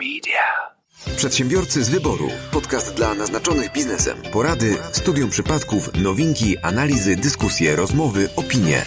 Media. Przedsiębiorcy z wyboru. Podcast dla naznaczonych biznesem. Porady, studium przypadków, nowinki, analizy, dyskusje, rozmowy, opinie.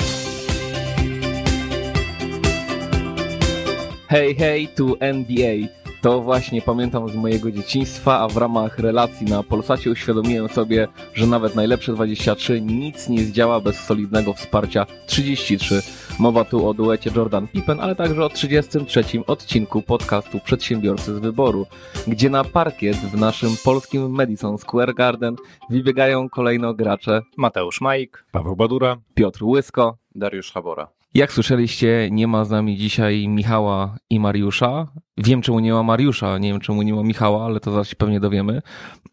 Hej, hej, tu NBA. To właśnie pamiętam z mojego dzieciństwa, a w ramach relacji na Polsacie uświadomiłem sobie, że nawet najlepsze 23 nic nie zdziała bez solidnego wsparcia 33. Mowa tu o duecie Jordan Pippen, ale także o 33 odcinku podcastu Przedsiębiorcy z Wyboru, gdzie na parkiet w naszym polskim Madison Square Garden wybiegają kolejno gracze Mateusz Majk, Paweł Badura, Piotr Łysko, Dariusz Habora. Jak słyszeliście, nie ma z nami dzisiaj Michała i Mariusza. Wiem, czemu nie ma Mariusza, nie wiem, czemu nie ma Michała, ale to zaraz się pewnie dowiemy.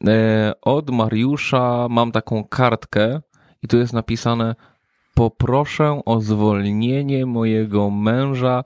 E, od Mariusza mam taką kartkę i tu jest napisane poproszę o zwolnienie mojego męża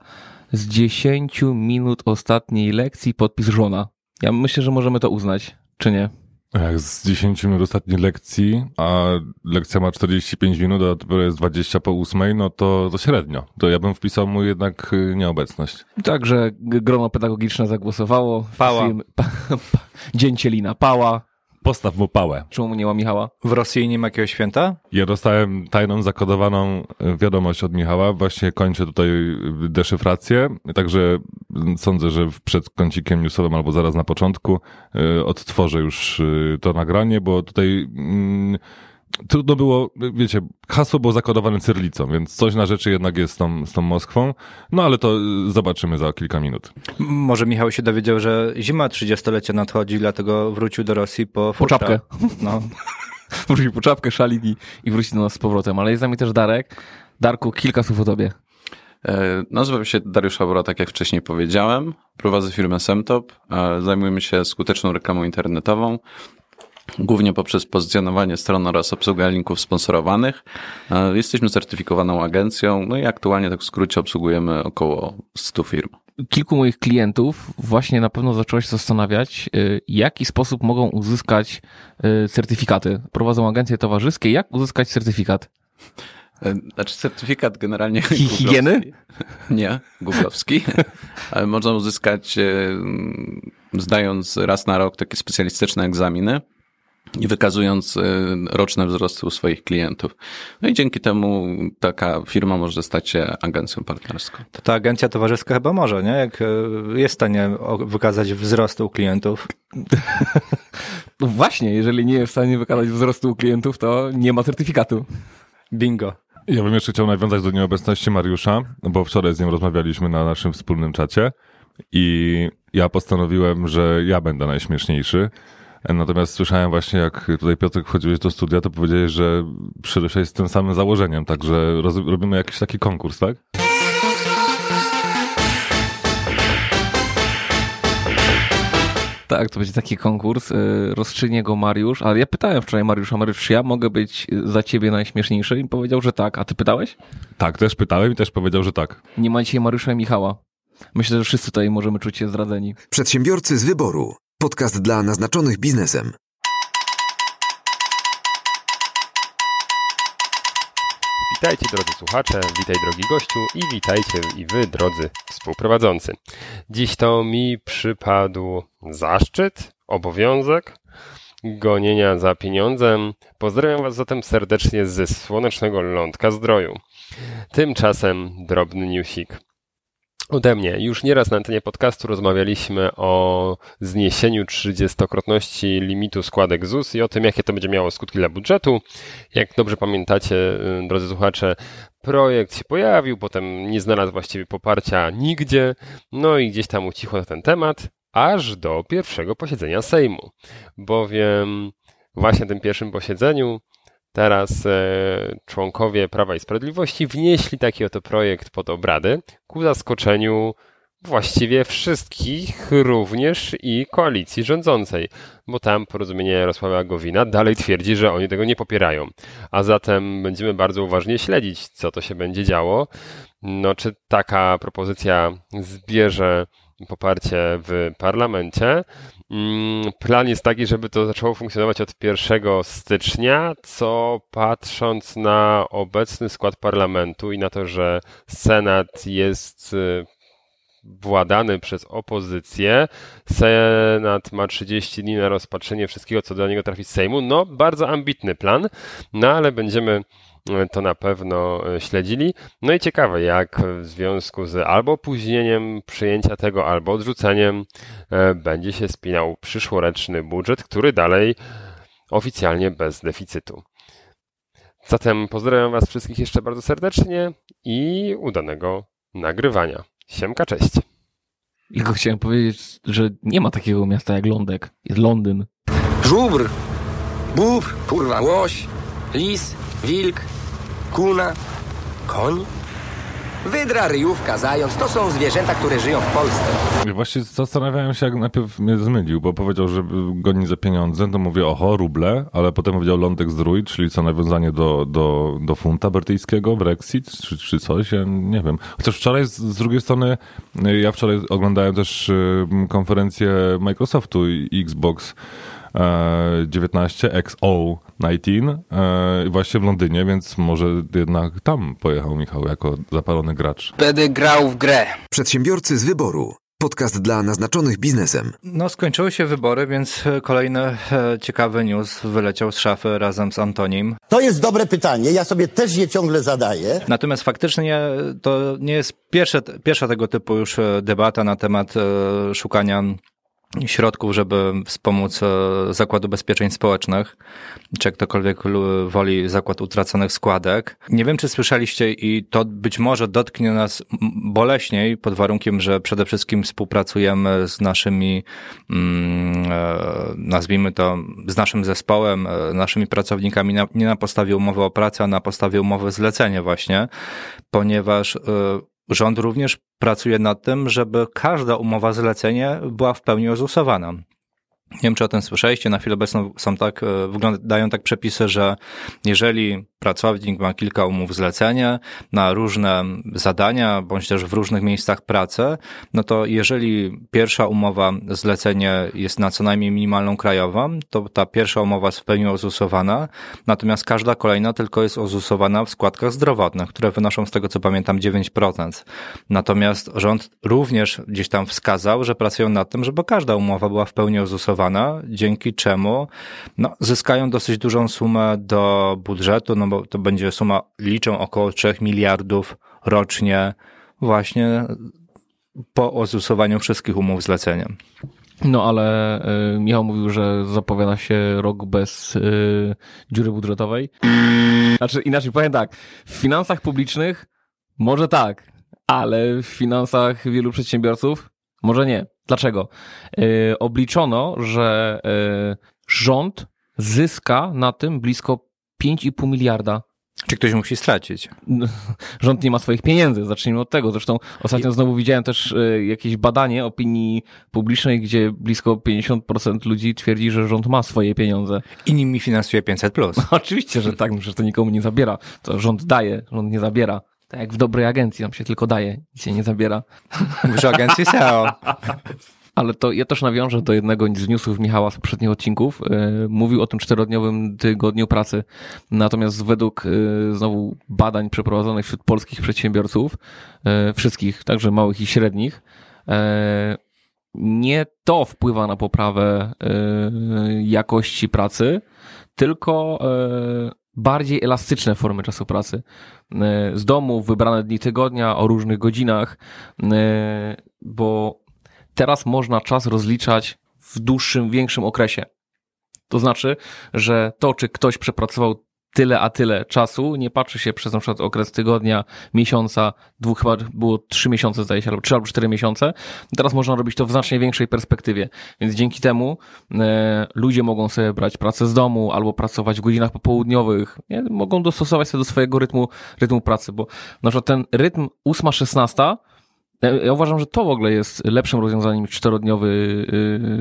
z 10 minut ostatniej lekcji, podpis żona. Ja myślę, że możemy to uznać, czy nie? Jak z 10 minut ostatniej lekcji, a lekcja ma 45 minut, a dopiero jest 20 po 8, no to, to średnio. To ja bym wpisał mu jednak y, nieobecność. Także grono pedagogiczne zagłosowało. Pała. Film, pa, pa, Dzień Cielina Pała. Postaw mu pałę. Czemu nie ma Michała? w Rosji nie ma jakiegoś święta? Ja dostałem tajną, zakodowaną y, wiadomość od Michała. Właśnie kończę tutaj y, deszyfrację. Także y, sądzę, że w- przed kącikiem newsowym albo zaraz na początku y, odtworzę już to nagranie, bo tutaj mm, trudno było, wiecie, hasło było zakodowane cyrylicą, więc coś na rzeczy jednak jest z tą, z tą Moskwą. No ale to y, zobaczymy za kilka minut. Może Michał się dowiedział, że zima 30-lecia nadchodzi, dlatego wrócił do Rosji po Po czapkę. No. Wróci po czapkę, szalik i, i wróci do nas z powrotem. Ale jest z nami też Darek. Darku, kilka słów o tobie. E, Nazywam się Dariusz Habora, tak jak wcześniej powiedziałem. Prowadzę firmę Semtop. e, Zajmujemy się skuteczną reklamą internetową. Głównie poprzez pozycjonowanie stron oraz obsługę linków sponsorowanych. E, Jesteśmy certyfikowaną agencją, no i aktualnie tak w skrócie obsługujemy około 100 firm. Kilku moich klientów właśnie na pewno zaczęło się zastanawiać, w jaki sposób mogą uzyskać y, certyfikaty. Prowadzą agencje towarzyskie. Jak uzyskać certyfikat? E, Znaczy certyfikat generalnie... Hi- higieny? Nie, googlowski. Ale można uzyskać e, zdając raz na rok takie specjalistyczne egzaminy i wykazując e, roczne wzrosty u swoich klientów. No i dzięki temu taka firma może stać się agencją partnerską. To ta agencja towarzyska chyba może, nie? Jak e, jest w stanie wykazać wzrost u klientów. No właśnie, jeżeli nie jest w stanie wykazać wzrostu u klientów, to nie ma certyfikatu. Bingo. Ja bym jeszcze chciał nawiązać do nieobecności Mariusza, bo wczoraj z nim rozmawialiśmy na naszym wspólnym czacie i ja postanowiłem, że ja będę najśmieszniejszy. Natomiast słyszałem właśnie, jak tutaj Piotr wchodziłeś do studia, to powiedziałeś, że przyszedłeś z tym samym założeniem, także robimy jakiś taki konkurs, tak? Tak, to będzie taki konkurs. y, Rozstrzygnie go Mariusz. Ale ja pytałem wczoraj Mariusza, Mariusz, czy ja mogę być za ciebie najśmieszniejszy? I powiedział, że tak. A ty pytałeś? Tak, też pytałem i też powiedział, że tak. Nie ma dzisiaj Mariusza i Michała. Myślę, że wszyscy tutaj możemy czuć się zdradzeni. Przedsiębiorcy z wyboru. Podcast dla naznaczonych biznesem. Witajcie drodzy słuchacze, witaj drogi gościu i witajcie i wy drodzy współprowadzący. Dziś to mi przypadł zaszczyt, obowiązek gonienia za pieniądzem. Pozdrawiam was zatem serdecznie ze słonecznego lądka zdroju. Tymczasem drobny newsik. Ode mnie. Już nieraz na antenie podcastu rozmawialiśmy o zniesieniu 30-krotności limitu składek ZUS i o tym, jakie to będzie miało skutki dla budżetu. Jak dobrze pamiętacie, y, drodzy słuchacze, projekt się pojawił, potem nie znalazł właściwie poparcia nigdzie, no i gdzieś tam ucichło na ten temat, aż do pierwszego posiedzenia Sejmu. Bowiem właśnie na tym pierwszym posiedzeniu teraz e, członkowie Prawa i Sprawiedliwości wnieśli taki oto projekt pod obrady ku zaskoczeniu właściwie wszystkich, również i koalicji rządzącej, bo tam porozumienie Jarosława Gowina dalej twierdzi, że oni tego nie popierają. A zatem będziemy bardzo uważnie śledzić, co to się będzie działo. No, czy taka propozycja zbierze poparcie w parlamencie. Mm, Plan jest taki, żeby to zaczęło funkcjonować od 1 stycznia, co patrząc na obecny skład parlamentu i na to, że Senat jest y, władany przez opozycję. Senat ma 30 dni na rozpatrzenie wszystkiego, co do niego trafi z Sejmu. No, bardzo ambitny plan, no ale będziemy to na pewno śledzili. No i ciekawe, jak w związku z albo opóźnieniem przyjęcia tego, albo odrzuceniem e, będzie się spinał przyszłoroczny budżet, który dalej oficjalnie bez deficytu. Zatem pozdrawiam Was wszystkich jeszcze bardzo serdecznie i udanego nagrywania. Siemka, cześć. Tylko chciałem powiedzieć, że nie ma takiego miasta jak Lądek. Jest Londyn. Żubr, bóbr, kurwa, łoś, lis, wilk, kuna, koń. Wydra, ryjówka, zając to są zwierzęta, które żyją w Polsce. Właśnie zastanawiałem się, jak najpierw mnie zmylił, bo powiedział, że goni za pieniądze, to mówię, oho, ruble, ale potem powiedział lądek zdrój, czyli co, nawiązanie do, do, do funta brytyjskiego, Brexit, czy, czy coś, ja nie wiem. Chociaż wczoraj z, z drugiej strony, ja wczoraj oglądałem też y, konferencję Microsoftu i Xbox 19 XO 19 właśnie w Londynie, więc może jednak tam pojechał Michał jako zapalony gracz. Będę grał w grę. Przedsiębiorcy z wyboru. Podcast dla naznaczonych biznesem. No, skończyły się wybory, więc kolejny e, ciekawy news wyleciał z szafy razem z Antonim. To jest dobre pytanie, ja sobie też je ciągle zadaję. Natomiast faktycznie to nie jest pierwsze, pierwsza tego typu już e, debata na temat e, szukania środków, żeby wspomóc e, Zakładu Ubezpieczeń Społecznych, czy jak ktokolwiek woli Zakład Utraconych Składek. Nie wiem, czy słyszeliście i to być może dotknie nas boleśniej, pod warunkiem, że przede wszystkim współpracujemy z naszymi, mm, e, nazwijmy to, z naszym zespołem, e, naszymi pracownikami, nie na podstawie umowy o pracę, a na podstawie umowy zlecenia właśnie, ponieważ Rząd również pracuje nad tym, żeby każda umowa zlecenie była w pełni ozusowana. Nie wiem, czy o tym słyszeliście. Na chwilę obecną są tak, e, wyglądają tak przepisy, że jeżeli pracownik ma kilka umów zlecenia na różne zadania, bądź też w różnych miejscach pracy, no to jeżeli pierwsza umowa zlecenie jest na co najmniej minimalną krajową, to ta pierwsza umowa jest w pełni ozusowana, natomiast każda kolejna tylko jest ozusowana w składkach zdrowotnych, które wynoszą z tego co pamiętam 9%. Natomiast rząd również gdzieś tam wskazał, że pracują nad tym, żeby każda umowa była w pełni ozusowana, dzięki czemu no, zyskają dosyć dużą sumę do budżetu, no bo to będzie suma, liczą około 3 miliardów rocznie właśnie po ozusowaniu wszystkich umów zlecenia. No ale y, Michał mówił, że zapowiada się rok bez y, dziury budżetowej. Znaczy inaczej powiem tak, w finansach publicznych może tak, ale w finansach wielu przedsiębiorców może nie. Dlaczego? Y, obliczono, że y, rząd zyska na tym blisko 5,5 miliarda. Czy ktoś musi stracić? Rząd nie ma swoich pieniędzy, zacznijmy od tego. Zresztą ostatnio znowu widziałem też e, jakieś badanie opinii publicznej, gdzie blisko 50% ludzi twierdzi, że rząd ma swoje pieniądze. I nimi finansuje 500+. Plus. Oczywiście, że tak, że to nikomu nie zabiera. To rząd daje, rząd nie zabiera. Tak jak w dobrej agencji, tam się tylko daje, nic się nie zabiera. Mówisz o agencji SEO. Ale to ja też nawiążę do jednego z newsów Michała z poprzednich odcinków. Yy, mówił o tym czterodniowym tygodniu pracy. Natomiast według yy, znowu badań przeprowadzonych wśród polskich przedsiębiorców, yy, wszystkich, także małych i średnich, nie to wpływa na poprawę jakości pracy, tylko bardziej elastyczne formy czasu pracy. Z domu, wybrane dni tygodnia, o różnych godzinach, bo teraz można czas rozliczać w dłuższym, większym okresie. To znaczy, że to, czy ktoś przepracował tyle a tyle czasu, nie patrzy się przez na przykład okres tygodnia, miesiąca, dwóch chyba było trzy miesiące zdaje się, albo trzy albo cztery miesiące. Teraz można robić to w znacznie większej perspektywie. Więc dzięki temu e, ludzie mogą sobie brać pracę z domu albo pracować w godzinach popołudniowych. Nie? Mogą dostosować się do swojego rytmu, rytmu pracy, bo na przykład ten rytm 8-16 ja uważam, że to w ogóle jest lepszym rozwiązaniem niż czterodniowy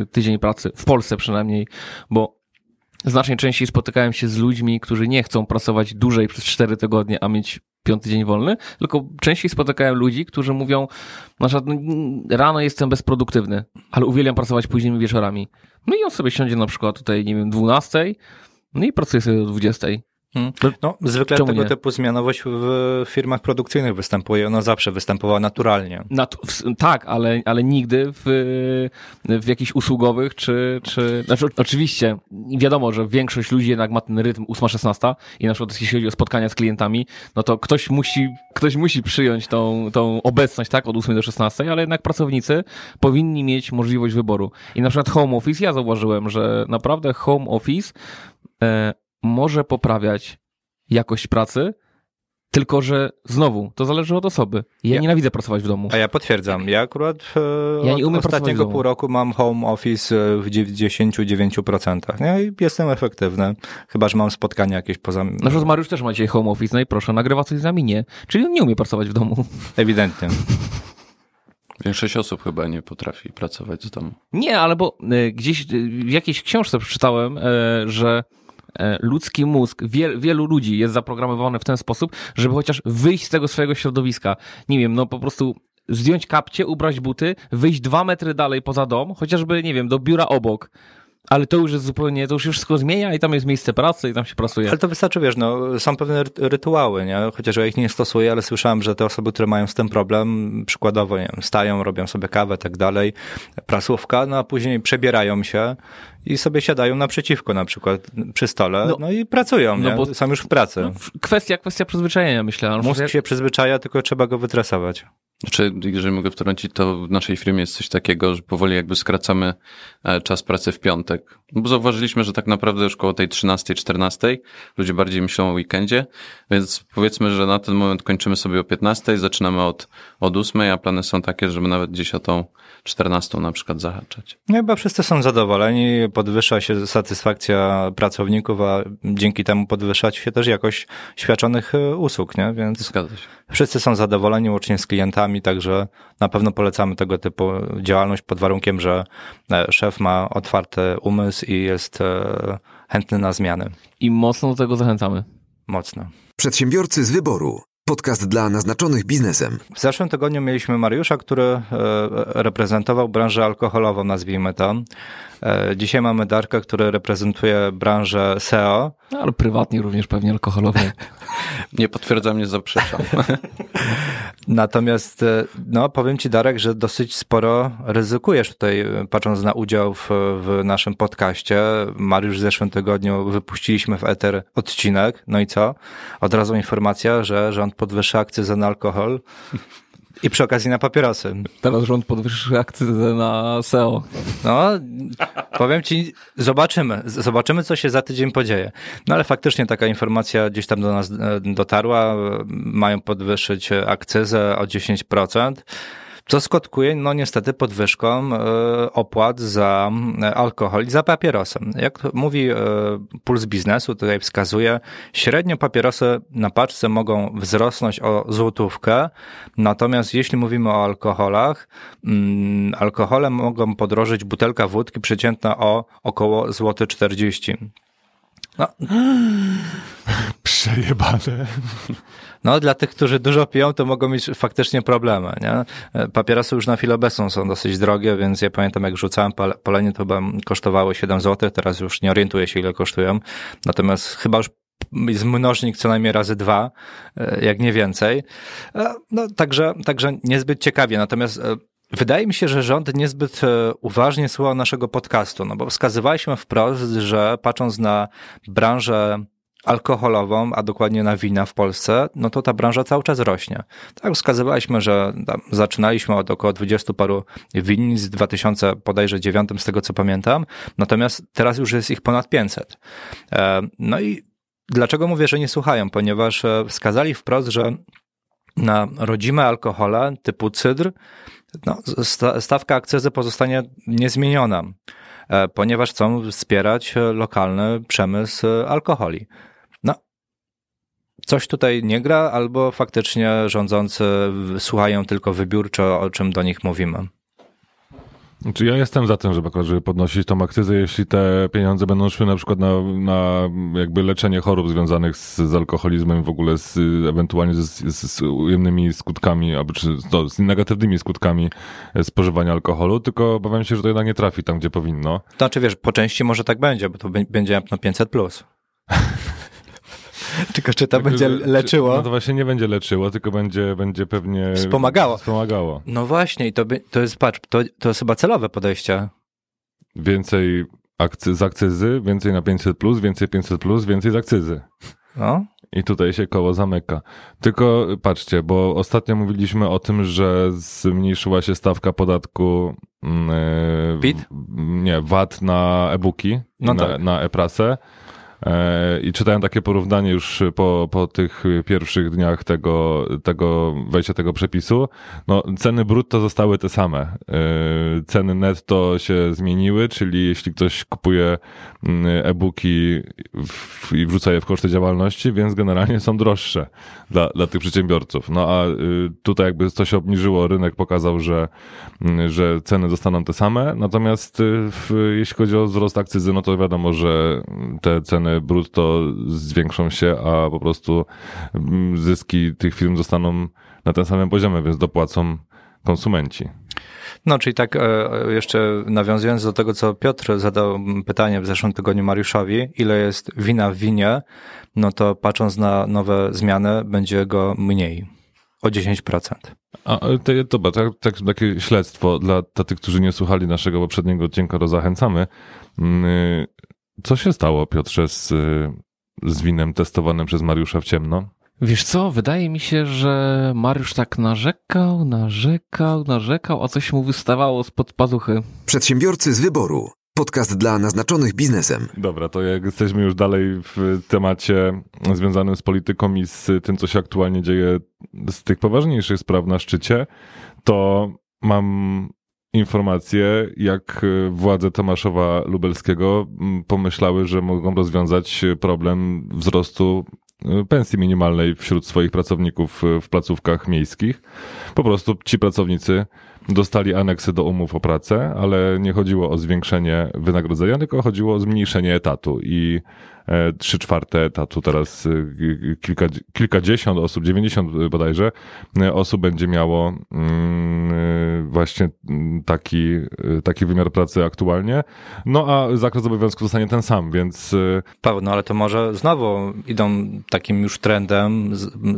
y, tydzień pracy, w Polsce przynajmniej, bo znacznie częściej spotykałem się z ludźmi, którzy nie chcą pracować dłużej przez cztery tygodnie, a mieć piąty dzień wolny, tylko częściej spotykałem ludzi, którzy mówią, na przykład no, rano jestem bezproduktywny, ale uwielbiam pracować późnymi wieczorami. No i on sobie siądzie na przykład tutaj, nie wiem, 12, no i pracuje sobie do 20. Hmm. No, zwykle Czemu tego nie? typu zmianowość w firmach produkcyjnych występuje. Ona zawsze występowała naturalnie. Nat- tak, ale, ale nigdy w, w jakichś usługowych, czy, czy. Znaczy, oczywiście, wiadomo, że większość ludzi jednak ma ten rytm 8-16 i na przykład jeśli chodzi o spotkania z klientami, no to ktoś musi, ktoś musi przyjąć tą, tą obecność, tak, od 8 do 16, ale jednak pracownicy powinni mieć możliwość wyboru. I na przykład home office, ja zauważyłem, że naprawdę home office e, może poprawiać jakość pracy, tylko że znowu, to zależy od osoby. Ja, Ja- nienawidzę pracować w domu. A ja potwierdzam. Ja akurat e, Ja nie umiem od ostatniego pół roku mam home office e, w 99%. Nie? I jestem efektywny. Chyba, że mam spotkania jakieś poza... Na przykład Mariusz też ma dzisiaj home office, no i proszę, nagrywa coś z nami, nie. Czyli on nie umie pracować w domu. Ewidentnie. Większość osób chyba nie potrafi pracować z domu. Nie, ale bo e, gdzieś e, w jakiejś książce przeczytałem, e, że ludzki mózg, wiel, wielu ludzi jest zaprogramowany w ten sposób, żeby chociaż wyjść z tego swojego środowiska. Nie wiem, no po prostu zdjąć kapcie, ubrać buty, wyjść dwa metry dalej poza dom, chociażby, nie wiem, do biura obok. Ale to już jest zupełnie, to już wszystko zmienia i tam jest miejsce pracy i tam się pracuje. Ale to wystarczy, wiesz, no, są pewne ry- rytuały, nie? Chociaż ja ich nie stosuję, ale słyszałem, że te osoby, które mają z tym problem, przykładowo, nie wiem, stają, robią sobie kawę, tak dalej, prasówka, no a później przebierają się i sobie siadają naprzeciwko na przykład przy stole, no, No- i pracują, no nie? bo- Są już w pracy. No, kwestia, kwestia przyzwyczajenia, myślę. Mózg się przyzwyczaja, tylko trzeba go wytresować. Znaczy, jeżeli mogę wtrącić, to w naszej firmie jest coś takiego, że powoli jakby skracamy e, czas pracy w piątek. Bo zauważyliśmy, że tak naprawdę już koło tej 13-14 ludzie bardziej myślą o weekendzie, więc powiedzmy, że na ten moment kończymy sobie o 15, zaczynamy od, od 8, a plany są takie, żeby nawet gdzieś o tą 14 na przykład zahaczać. No chyba wszyscy są zadowoleni, podwyższa się satysfakcja pracowników, a dzięki temu podwyższa się też jakość świadczonych e, usług, nie? Więc Zgadza się. wszyscy są zadowoleni łącznie z klientami, także na pewno polecamy tego typu działalność pod warunkiem, że e, szef ma otwarty umysł i jest e, chętny na zmiany. I mocno do tego zachęcamy. Mocno. Przedsiębiorcy z wyboru. Podcast dla naznaczonych biznesem. W zeszłym tygodniu mieliśmy Mariusza, który e, reprezentował branżę alkoholową, nazwijmy to. E, Dzisiaj mamy Darka, który reprezentuje branżę SEO. No, ale prywatnie również pewnie alkoholową. Nie potwierdzam, nie zaprzeczam. Natomiast, e, no, powiem Ci, Darek, że dosyć sporo ryzykujesz tutaj, e, patrząc na udział w, w naszym podcaście. Mariusz w zeszłym tygodniu wypuściliśmy w eter odcinek. No i co? Od razu informacja, że rząd podwyższa akcyzę na alkohol i przy okazji na papierosy. Teraz rząd podwyższy akcyzę na SEO. No, powiem ci, zobaczymy. Zobaczymy, co się za tydzień podzieje. No ale faktycznie taka informacja gdzieś tam do nas e, dotarła. Mają podwyższyć akcyzę o 10%. Co skutkuje, no niestety, podwyżką e, opłat za e, alkohol i za papierosy. Jak mówi e, Puls Biznesu, tutaj wskazuje, średnio papierosy na paczce mogą wzrosnąć o złotówkę, natomiast jeśli mówimy o alkoholach, mm, alkohole mogą podrożyć butelka wódki przeciętna o około złoty 40. No, Przejebane. No, dla tych, którzy dużo piją, to mogą mieć faktycznie problemy, nie? E, Papierosy już na chwilę obecną są dosyć drogie, więc ja pamiętam, jak rzucałem pal- palenie, to chyba kosztowały 7 zł, teraz już nie orientuję się, ile kosztują. Natomiast chyba już jest mnożnik co najmniej razy dwa, e, jak nie więcej. E, No, także, także niezbyt ciekawie. Natomiast Wydaje mi się, że rząd niezbyt uważnie słuchał naszego podcastu, no bo wskazywaliśmy wprost, że patrząc na branżę alkoholową, a dokładnie na wina w Polsce, no to ta branża cały czas rośnie. Tak, wskazywaliśmy, że zaczynaliśmy od około 20 paru winnic w 2000 bodajże 9 z tego co pamiętam, natomiast teraz już jest ich ponad 500. E, No i dlaczego mówię, że nie słuchają? Ponieważ e, wskazali wprost, że na rodzime alkohole typu cydr no, sta- stawka akcyzy pozostanie niezmieniona, ponieważ chcą wspierać e, lokalny przemysł e, alkoholi. No, coś tutaj nie gra, albo faktycznie rządzący słuchają tylko wybiórczo, o czym do nich mówimy. Znaczy ja jestem za tym, żeby, żeby podnosić tą akcyzę, jeśli te pieniądze będą szły na przykład na, na jakby leczenie chorób związanych z, z alkoholizmem, w ogóle z ewentualnie z, z, z ujemnymi skutkami, albo czy no, z negatywnymi skutkami e, spożywania alkoholu, tylko obawiam się, że to jednak nie trafi tam, gdzie powinno. Znaczy, wiesz, po części może tak będzie, bo to bę- będzie no 500 plus. Tylko czy to Tylko, będzie leczyło? No to właśnie nie będzie leczyło, tylko będzie, będzie pewnie... Wspomagało. Wspomagało. No właśnie, i to, by, to jest, patrz, to, to jest chyba celowe podejście. Więcej akcy, z akcyzy, więcej na 500+, plus, więcej 500+, plus, więcej z akcyzy. No, I tutaj się koło zamyka. Tylko patrzcie, bo ostatnio mówiliśmy o tym, że zmniejszyła się stawka podatku PIT? w- Nie, VAT na e-booki, No na, tak. na e-prasę. E, I czytałem takie porównanie już po, po tych pierwszych dniach tego, tego wejścia tego przepisu. No, ceny brutto zostały te same. E, Ceny netto się zmieniły, czyli jeśli ktoś kupuje mm, e-booki i wrzuca je w koszty działalności, więc generalnie są droższe dla, dla tych przedsiębiorców. No a y, tutaj jakby to się obniżyło, rynek pokazał, że, mm, że ceny zostaną te same, natomiast y, w, jeśli chodzi o wzrost akcyzy, no to wiadomo, że te ceny brutto zwiększą się, a po prostu mm, zyski tych firm zostaną na tym samym poziomie, więc dopłacą konsumenci. No, czyli tak e, jeszcze nawiązując do tego, co Piotr zadał pytanie w zeszłym tygodniu Mariuszowi, ile jest wina w winie, no to patrząc na nowe zmiany, będzie go mniej. O 10%. A te, dobra, tak, tak, takie śledztwo dla, dla tych, którzy nie słuchali naszego poprzedniego odcinka, to zachęcamy. Co się stało, Piotrze, z, z winem testowanym przez Mariusza w ciemno? Wiesz co, wydaje mi się, że Mariusz tak narzekał, narzekał, narzekał, a coś mu wystawało spod pazuchy. Przedsiębiorcy z wyboru. Podcast dla naznaczonych biznesem. Dobra, to jak jesteśmy już dalej w temacie związanym z polityką i z tym, co się aktualnie dzieje z tych poważniejszych spraw na szczycie, to mam informację, jak y, władze Tomaszowa Lubelskiego mm, pomyślały, że mogą rozwiązać problem wzrostu y, pensji minimalnej wśród swoich pracowników w placówkach miejskich. Po prostu ci pracownicy dostali aneksy do umów o pracę, ale nie chodziło o zwiększenie wynagrodzenia, tylko chodziło o zmniejszenie etatu i e, trzy czwarte etatu teraz e, kilka, kilkadziesiąt osób, 90 bodajże e, osób będzie miało mm, e, właśnie mm, taki, e, taki wymiar pracy aktualnie. No a zakres obowiązku zostanie ten sam, więc e, Paweł, no ale to może znowu idą takim już trendem,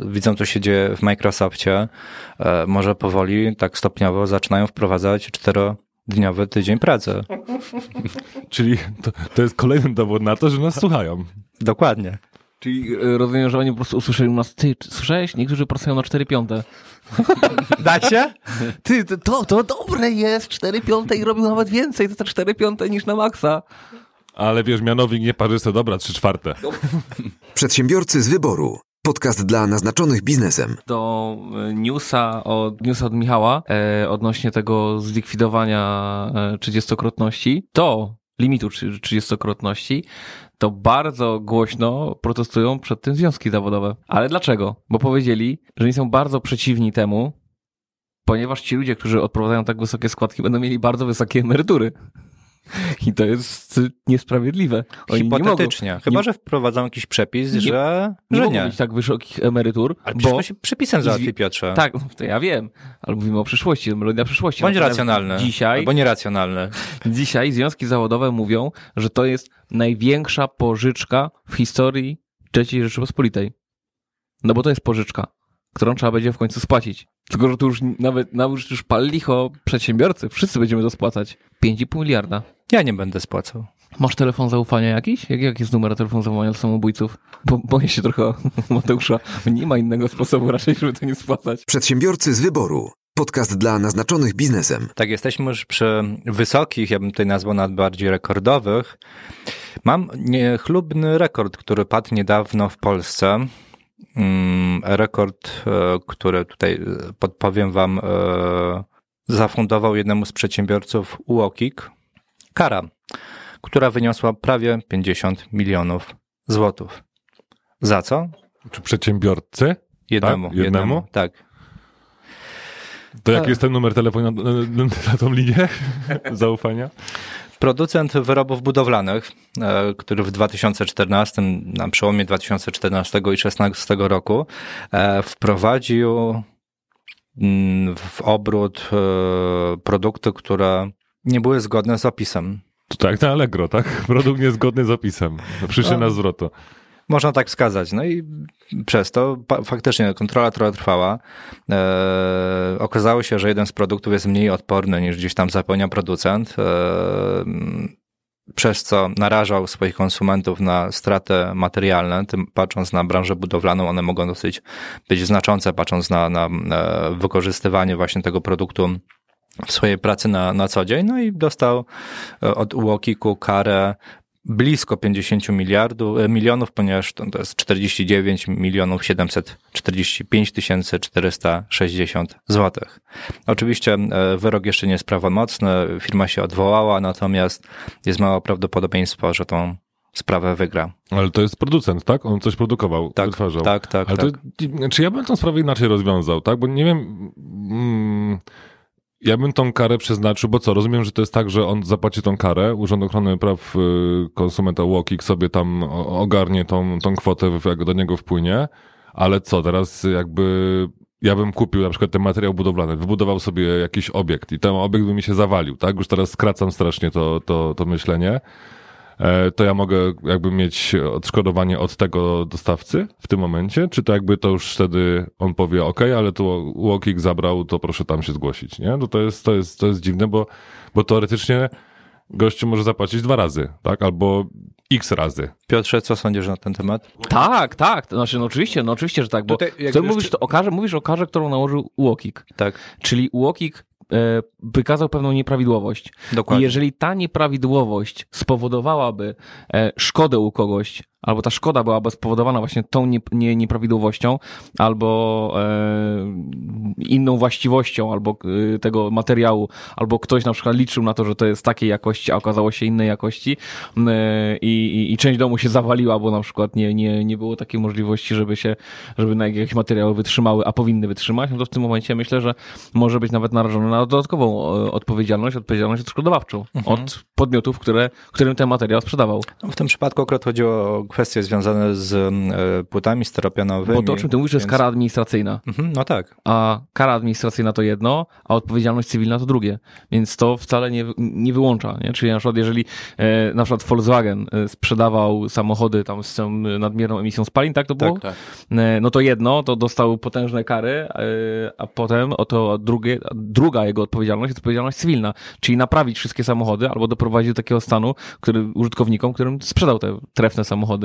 widzą co się dzieje w Microsoftie, e, może powoli, tak stopniowo zaczynają wprowadzać czterodniowy tydzień pracy. czyli to, to jest kolejny dowód na to, że nas słuchają. Dokładnie. Czyli e, rozumiem, że oni po prostu usłyszeli u nas, ty, słyszałeś? Niektórzy pracują na 4 piąte. Da się? Ty, to, to, dobre jest, 4 piąte i robią nawet więcej, to te 4 piąte niż na maksa. Ale wiesz, mianownik nie parzyste, dobra, trzy czwarte. Przedsiębiorcy z wyboru. Podcast dla naznaczonych biznesem. do e, newsa od, newsa od Michała e, odnośnie tego zlikwidowania e, 30-krotności, to limitu 30-krotności, to bardzo głośno protestują przed tym związki zawodowe. Ale dlaczego? Bo powiedzieli, że oni są bardzo przeciwni temu, ponieważ ci ludzie, którzy odprowadzają tak wysokie składki, będą mieli bardzo wysokie emerytury. I to jest niesprawiedliwe. Oni nie mogą, Hipotetycznie. Chyba, nie- że wprowadzą jakiś przepis, Nie- że nie że nie. mieć tak wysokich emerytur, Ale bo... to się przepisem załatwi, Piotrze. Tak, to ja wiem, ale mówimy o przyszłości, melodia przyszłości. Bądź Natomiast racjonalny. Dzisiaj, Albo nieracjonalny. dzisiaj związki zawodowe mówią, że to jest największa pożyczka w historii III Rzeczypospolitej. No bo to jest pożyczka, którą trzeba będzie w końcu spłacić. Tylko, że tu już nawet, nawet już pal licho przedsiębiorcy, wszyscy będziemy to spłacać. 5,5 miliarda. Ja nie będę spłacał. Masz telefon zaufania jakiś? Jak, jak jest numer telefonu zaufania samobójców? Bo boję się trochę Mateusza. Nie ma innego sposobu raczej, żeby to nie spłacać. Przedsiębiorcy z wyboru. Podcast dla naznaczonych biznesem. Tak, jesteśmy już przy wysokich, ja bym tutaj nazwał nawet bardziej rekordowych. Mam niechlubny rekord, który padł niedawno w Polsce. Mm, Rekord, e, który tutaj e, podpowiem wam, e, zafundował jednemu z przedsiębiorców UOKiK kara, która wyniosła prawie 50 milionów złotów. Za co? Czy przedsiębiorcy? Jednemu. Tak? Jednemu? Tak. To jaki jest ten numer telefonu na, na, na tą linię zaufania? Producent wyrobów budowlanych, e, który w 2014, na przełomie 2014 i 2016 roku e, wprowadził mm, w obrót e, produkty, które nie były zgodne z opisem. Tak, na Allegro, tak? Produkt niezgodny z opisem. Przyszły No. na zwrotu. Można tak wskazać. No i przez to faktycznie kontrola trochę trwała. E, okazało się, że jeden z produktów jest mniej odporny niż gdzieś tam zapełnia producent. E, przez co narażał swoich konsumentów na straty materialne, tym patrząc na branżę budowlaną, one mogą dosyć być znaczące, patrząc na, na wykorzystywanie właśnie tego produktu w swojej pracy na, na co dzień, no i dostał e, od Łokiku karę blisko 50 miliardów, e, milionów, ponieważ to, to jest 49 milionów 745 tysięcy 460 złotych. Oczywiście e, wyrok jeszcze nie jest prawomocny, firma się odwołała, natomiast jest małe prawdopodobieństwo, że tą sprawę wygra. Ale to jest producent, tak? On coś produkował, tak, wytwarzał. Tak, tak, Ale tak. To, czy ja bym tą sprawę inaczej rozwiązał, tak? Bo nie wiem... Mm, ja bym tą karę przeznaczył, bo co, rozumiem, że to jest tak, że on zapłaci tą karę, Urząd Ochrony Praw y, Konsumenta Łokik sobie tam ogarnie tą, tą kwotę, jak do niego wpłynie, ale co, teraz jakby ja bym kupił na przykład ten materiał budowlany, wybudował sobie jakiś obiekt i ten obiekt by mi się zawalił, tak? Już teraz skracam strasznie to, to, to myślenie. E, to ja mogę jakby mieć odszkodowanie od tego dostawcy w tym momencie, czy to jakby to już wtedy on powie, ok, ale tu Łokik zabrał, to proszę tam się zgłosić, nie? No to jest, to jest, to jest dziwne, bo, bo teoretycznie gościu może zapłacić dwa razy, tak? Albo x razy. Piotrze, co sądzisz na ten temat? Tak, tak. Znaczy, no oczywiście, no oczywiście, że tak, bo Tutaj, ty mówisz, to o karze, mówisz o karze, którą nałożył Łokik. Tak. Czyli Łokik E, wykazał pewną nieprawidłowość. Dokładnie. I jeżeli ta nieprawidłowość spowodowałaby e, szkodę u kogoś, albo ta szkoda byłaby spowodowana właśnie tą nie, nie, nieprawidłowością, albo e, inną właściwością, albo e, tego materiału, albo ktoś na przykład liczył na to, że to jest takiej jakości, a okazało się innej jakości e, i, i, część domu się zawaliła, bo na przykład nie, nie, nie było takiej możliwości, żeby się, żeby na jakieś materiały wytrzymały, a powinny wytrzymać, no to w tym momencie myślę, że może być nawet narażone na dodatkową e, odpowiedzialność, odpowiedzialność odszkodowawczą mhm. od podmiotów, które, którym ten materiał sprzedawał. No, w tym przypadku akurat chodziło o kwestie związane z e, płytami steropianowymi. Bo to, o czym ty mówisz, więc... jest kara administracyjna. Mhm, no tak. A kara administracyjna to jedno, a odpowiedzialność cywilna to drugie. Więc to wcale nie, nie wyłącza. Nie? Czyli na przykład, jeżeli e, na przykład Volkswagen e, sprzedawał samochody tam z tą nadmierną emisją spalin, tak to było? Tak, tak. E, no to jedno, to dostał potężne kary, e, a potem oto drugie, druga jego odpowiedzialność jest odpowiedzialność cywilna. Czyli naprawić wszystkie samochody albo doprowadzić do takiego stanu, który użytkownikom, którym sprzedał te trefne samochody.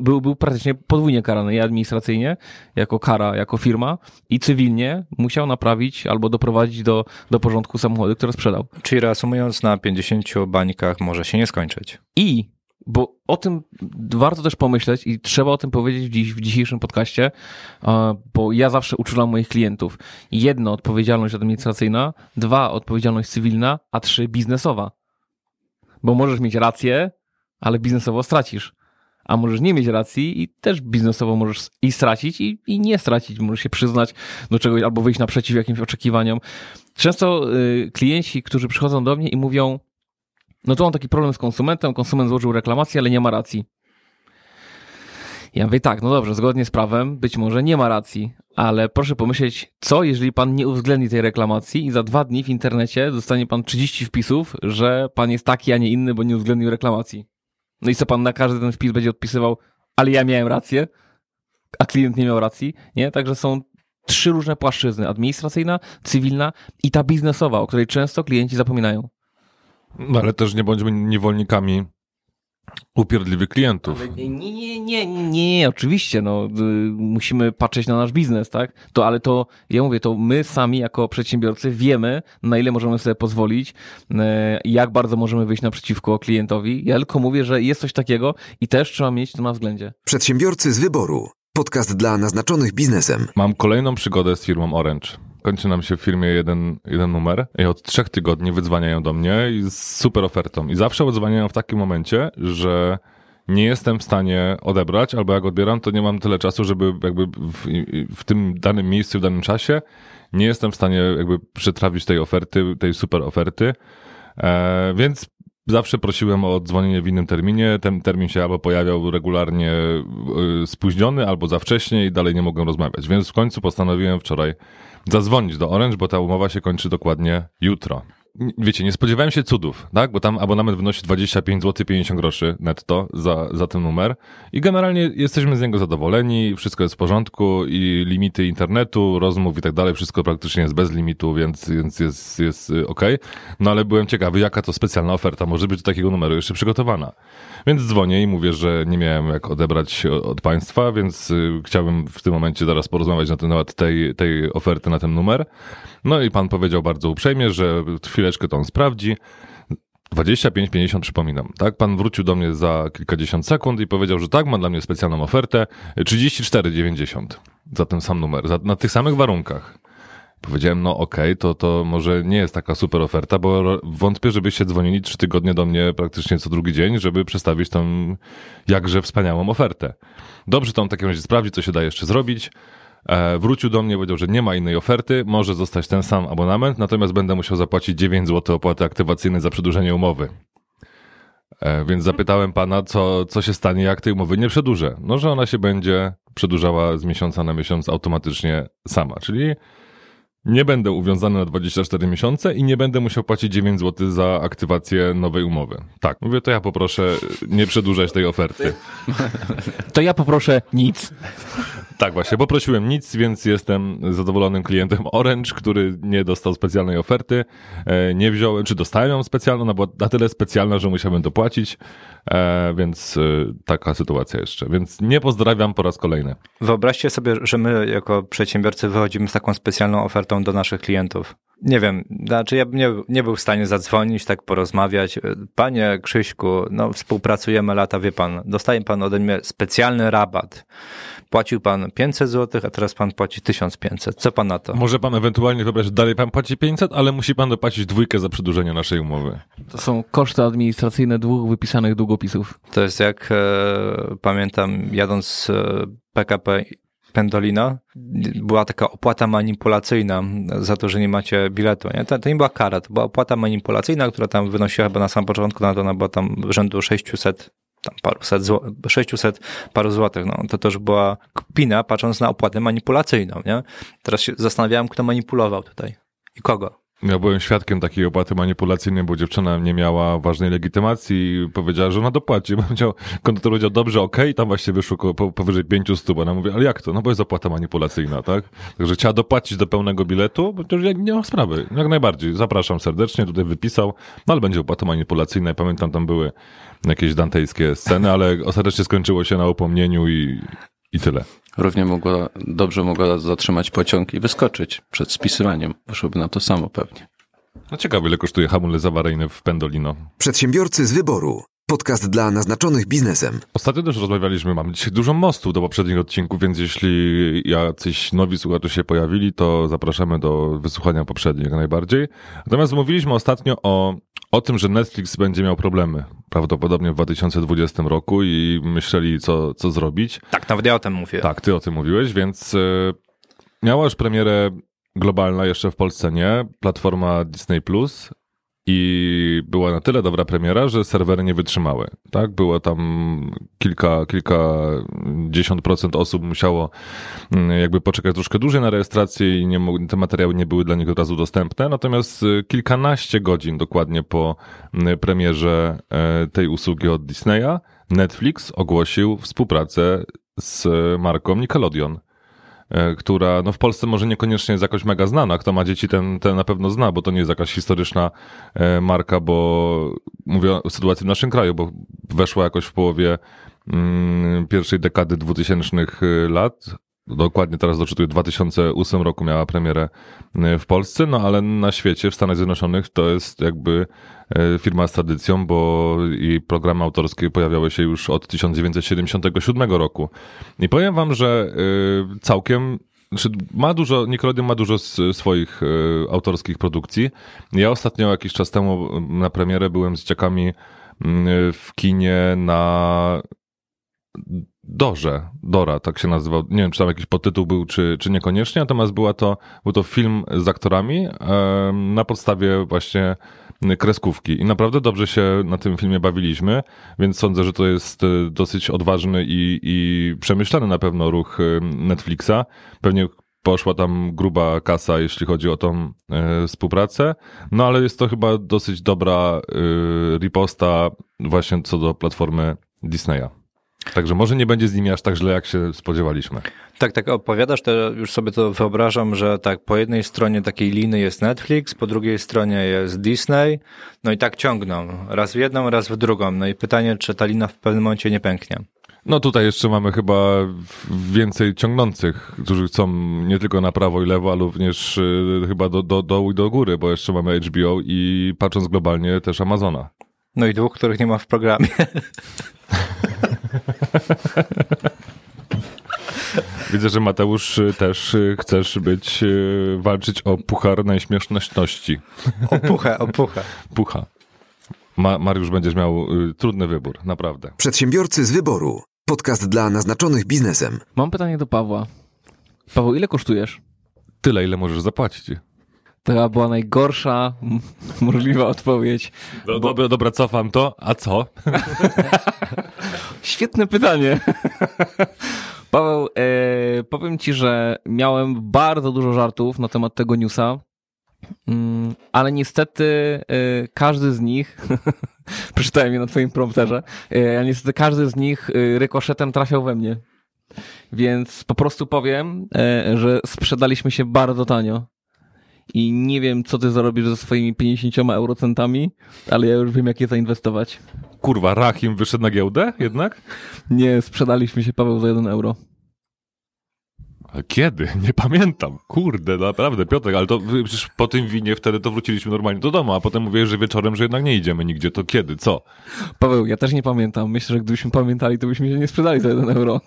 Był, był praktycznie podwójnie karany i administracyjnie, jako kara, jako firma i cywilnie musiał naprawić albo doprowadzić do, do porządku samochody, które sprzedał. Czyli reasumując, na 50 bańkach może się nie skończyć. I bo o tym warto też pomyśleć i trzeba o tym powiedzieć dziś, w dzisiejszym podcaście, bo ja zawsze uczulam moich klientów. Jedno, odpowiedzialność administracyjna, dwa, odpowiedzialność cywilna, a trzy, biznesowa. Bo możesz mieć rację, ale biznesowo stracisz a możesz nie mieć racji i też biznesowo możesz i stracić, i, i nie stracić. Możesz się przyznać do czegoś albo wyjść naprzeciw jakimś oczekiwaniom. Często y, klienci, którzy przychodzą do mnie i mówią, no to mam taki problem z konsumentem, konsument złożył reklamację, ale nie ma racji. Ja mówię tak, no dobrze, zgodnie z prawem być może nie ma racji, ale proszę pomyśleć, co jeżeli pan nie uwzględni tej reklamacji i za dwa dni w internecie dostanie pan 30 wpisów, że pan jest taki, a nie inny, bo nie uwzględnił reklamacji. No i co pan na każdy ten wpis będzie odpisywał, ale ja miałem rację, a klient nie miał racji, nie? Także są trzy różne płaszczyzny: administracyjna, cywilna i ta biznesowa, o której często klienci zapominają. No ale też nie bądźmy niewolnikami upierdliwych klientów. Nie, nie, nie, nie, nie, oczywiście, no, y, musimy patrzeć na nasz biznes, tak? To, ale to, ja mówię, to my sami jako przedsiębiorcy wiemy, na ile możemy sobie pozwolić, y, jak bardzo możemy wyjść naprzeciwko klientowi. Ja tylko mówię, że jest coś takiego i też trzeba mieć to na względzie. Przedsiębiorcy z wyboru. Podcast dla naznaczonych biznesem. Mam kolejną przygodę z firmą Orange kończy nam się w firmie jeden, jeden numer i od trzech tygodni wydzwaniają do mnie i z super ofertą. I zawsze wydzwaniają w takim momencie, że nie jestem w stanie odebrać, albo jak odbieram, to nie mam tyle czasu, żeby jakby w, w tym danym miejscu, w danym czasie nie jestem w stanie jakby przetrawić tej oferty, tej super oferty. E, więc zawsze prosiłem o dzwonienie w innym terminie. Ten termin się albo pojawiał regularnie e, spóźniony, albo za wcześnie i dalej nie mogłem rozmawiać. Więc w końcu postanowiłem wczoraj zadzwonić do Orange, bo ta umowa się kończy dokładnie jutro. Wiecie, nie spodziewałem się cudów, tak? Bo tam abonament wynosi 25 zł 50 groszy netto za, za ten numer i generalnie jesteśmy z niego zadowoleni, wszystko jest w porządku i limity internetu, rozmów i tak dalej, wszystko praktycznie jest bez limitu, więc, więc jest, jest ok. No ale byłem ciekawy, jaka to specjalna oferta może być do takiego numeru jeszcze przygotowana. Więc dzwonię i mówię, że nie miałem jak odebrać od państwa, więc y, chciałbym w tym momencie zaraz porozmawiać na temat tej, tej oferty na ten numer. No i pan powiedział bardzo uprzejmie, że chwileczkę to on sprawdzi. 25-50 przypominam, tak? Pan wrócił do mnie za kilkadziesiąt sekund i powiedział, że tak, ma dla mnie specjalną ofertę 34,90 za ten sam numer, za, na tych samych warunkach. Powiedziałem, no okej, okay, to, to może nie jest taka super oferta, bo wątpię, żebyście dzwonili trzy tygodnie do mnie praktycznie co drugi dzień, żeby przedstawić tą jakże wspaniałą ofertę. Dobrze, to on w takim razie sprawdzi, co się da jeszcze zrobić. E, wrócił do mnie, powiedział, że nie ma innej oferty, może zostać ten sam abonament, natomiast będę musiał zapłacić 9 zł opłaty aktywacyjnej za przedłużenie umowy. E, więc zapytałem pana, co, co się stanie, jak tej umowy nie przedłużę. No, że ona się będzie przedłużała z miesiąca na miesiąc automatycznie sama, czyli nie będę uwiązany na 24 miesiące i nie będę musiał płacić 9 zł za aktywację nowej umowy. Tak, mówię, to ja poproszę nie przedłużać tej oferty. To ja poproszę nic. Tak, właśnie, poprosiłem nic, więc jestem zadowolonym klientem Orange, który nie dostał specjalnej oferty. E, nie wziąłem, czy dostałem ją specjalną, ona była na tyle specjalna, że musiałem dopłacić, e, więc e, taka sytuacja jeszcze. Więc nie pozdrawiam po raz kolejny. Wyobraźcie sobie, że my jako przedsiębiorcy wychodzimy z taką specjalną ofertą do naszych klientów. Nie wiem, znaczy ja bym nie, nie był w stanie zadzwonić, tak porozmawiać. Panie Krzyśku, no współpracujemy lata, wie pan, dostaje pan ode mnie specjalny rabat płacił pan 500 zł, a teraz pan płaci 1500. Co pan na to? Może pan ewentualnie wybrać, że dalej pan płaci 500, ale musi pan dopłacić dwójkę za przedłużenie naszej umowy. To są koszty administracyjne dwóch wypisanych długopisów. To jest jak e, pamiętam, jadąc e, PKP Pendolino, była taka opłata manipulacyjna za to, że nie macie biletu. Nie? To, to nie była kara, to była opłata manipulacyjna, która tam wynosiła chyba na samym początku, na to ona była tam rzędu 600 tam paruset, zł, 600 paru złotych, no to też była kpina, patrząc na opłatę manipulacyjną, nie? Teraz się zastanawiałem, kto manipulował tutaj i kogo. Ja byłem świadkiem takiej opłaty manipulacyjnej, bo dziewczyna nie miała ważnej legitymacji i powiedziała, że ona dopłaci. Bo chciał, konduktor powiedział, dobrze, okej, okay, tam właśnie wyszło po, powyżej 500, bo ona mówi, ale jak to? No bo jest opłata manipulacyjna, tak? Także chciała dopłacić do pełnego biletu, bo to już nie ma sprawy. Jak najbardziej. Zapraszam serdecznie, tutaj wypisał, no ale będzie opłata manipulacyjna. Pamiętam, tam były jakieś dantejskie sceny, ale ostatecznie skończyło się na upomnieniu i, i tyle. Równie mogła, dobrze mogła zatrzymać pociąg i wyskoczyć przed spisywaniem. Wyszłoby na to samo pewnie. No ciekawe, ile kosztuje hamulec awaryjny w Pendolino. Przedsiębiorcy z wyboru. Podcast dla naznaczonych biznesem. Ostatnio też rozmawialiśmy, mamy dzisiaj dużo mostów do poprzednich odcinków, więc jeśli jacyś nowi słuchacze się pojawili, to zapraszamy do wysłuchania poprzednich jak najbardziej. Natomiast mówiliśmy ostatnio o, o tym, że Netflix będzie miał problemy prawdopodobnie w 2020 roku i myśleli, co, co zrobić. Tak, nawet ja o tym mówię. Tak, ty o tym mówiłeś, więc y, miała już premierę globalna, jeszcze w Polsce nie, platforma Disney Plus i była na tyle dobra premiera, że serwery nie wytrzymały. Tak, było tam kilka, kilka dziesiąt procent osób musiało mm, jakby poczekać troszkę dłużej na rejestrację i nie, te materiały nie były dla nich od razu dostępne. Natomiast y, kilkanaście godzin dokładnie po premierze e, tej usługi od Disneya Netflix ogłosił współpracę z marką Nickelodeon. E, która no w Polsce może niekoniecznie jest jakoś mega znana. Kto ma dzieci, ten, ten na pewno zna, bo to nie jest jakaś historyczna e, marka, bo mówię o sytuacji w naszym kraju, bo weszła jakoś w połowie mm, pierwszej dekady 2000 lat, dokładnie teraz doczytuję, 2008 roku miała premierę e, w Polsce, no ale na świecie, w Stanach Zjednoczonych to jest jakby e, firma z tradycją, bo i programy autorskie pojawiały się już od 1977 roku. I powiem wam, że e, całkiem znaczy ma dużo, Nickelodeon ma dużo swoich autorskich produkcji. Ja ostatnio jakiś czas temu na premierę byłem z dzieciakami w kinie na Dorze, Dora, tak się nazywał. Nie wiem, czy tam jakiś podtytuł był, czy, czy niekoniecznie, natomiast była to, był to film z aktorami na podstawie właśnie kreskówki. I naprawdę dobrze się na tym filmie bawiliśmy, więc sądzę, że to jest e, dosyć odważny i, i przemyślany na pewno ruch e, Netflixa. Pewnie poszła tam gruba kasa, jeśli chodzi o tą e, współpracę. No ale jest to chyba dosyć dobra riposta właśnie co do platformy Disneya. Także może nie będzie z nimi aż tak źle, jak się spodziewaliśmy. Tak, tak opowiadasz, to już sobie to wyobrażam, że tak po jednej stronie takiej liny jest Netflix, po drugiej stronie jest Disney, no i tak ciągną, raz w jedną, raz w drugą. No i pytanie, czy ta lina w pewnym momencie nie pęknie. No tutaj jeszcze mamy chyba więcej ciągnących, którzy chcą nie tylko na prawo i lewo, ale również y, chyba do, do dołu i do góry, bo jeszcze mamy HBO i patrząc globalnie też Amazona. No i dwóch, których nie ma w programie. Widzę, że Mateusz y, też y, chcesz być, y, walczyć o puchar najśmieszności. O puchę, o puchę. Pucha. Ma, Mariusz będziesz miał trudny wybór, naprawdę. Przedsiębiorcy z wyboru. Podcast dla naznaczonych biznesem. Mam pytanie do Pawła. Paweł, ile kosztujesz? Tyle, ile możesz zapłacić. To była najgorsza możliwa odpowiedź. Do, bo... dobra, dobra, cofam to. A co? Świetne pytanie. Paweł, e, powiem ci, że miałem bardzo dużo żartów na temat tego newsa, mm, ale niestety e, każdy z nich, przeczytałem je na twoim prompterze, e, ale niestety każdy z nich e, rykoszetem trafiał we mnie. Więc po prostu powiem, e, że sprzedaliśmy się bardzo tanio i nie wiem, co ty zarobisz ze swoimi 50 eurocentami, ale ja już wiem, jak je zainwestować. Kurwa, Rahim wyszedł na giełdę jednak? Nie, sprzedaliśmy się, Paweł, za 1 euro. Ale kiedy? Nie pamiętam. Kurde, naprawdę, Piotrek, ale to przecież po tym winie wtedy to wróciliśmy normalnie do domu, a potem mówię, że wieczorem, że jednak nie idziemy nigdzie. To kiedy? Co? Paweł, ja też nie pamiętam. Myślę, że gdybyśmy pamiętali, to byśmy się nie sprzedali za 1 euro.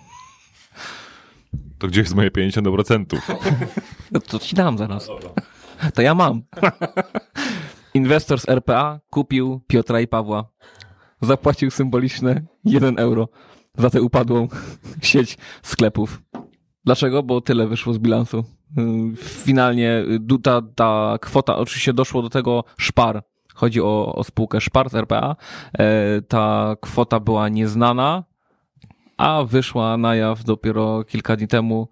To gdzie jest moje 50%? No to ci dam zaraz. To ja mam. Inwestor z RPA kupił Piotra i Pawła. Zapłacił symboliczne 1 euro za tę upadłą sieć sklepów. Dlaczego? Bo tyle wyszło z bilansu. Finalnie ta, ta kwota, oczywiście doszło do tego szpar. Chodzi o, o spółkę Szpar z RPA. E, ta kwota była nieznana, a wyszła na jaw dopiero kilka dni temu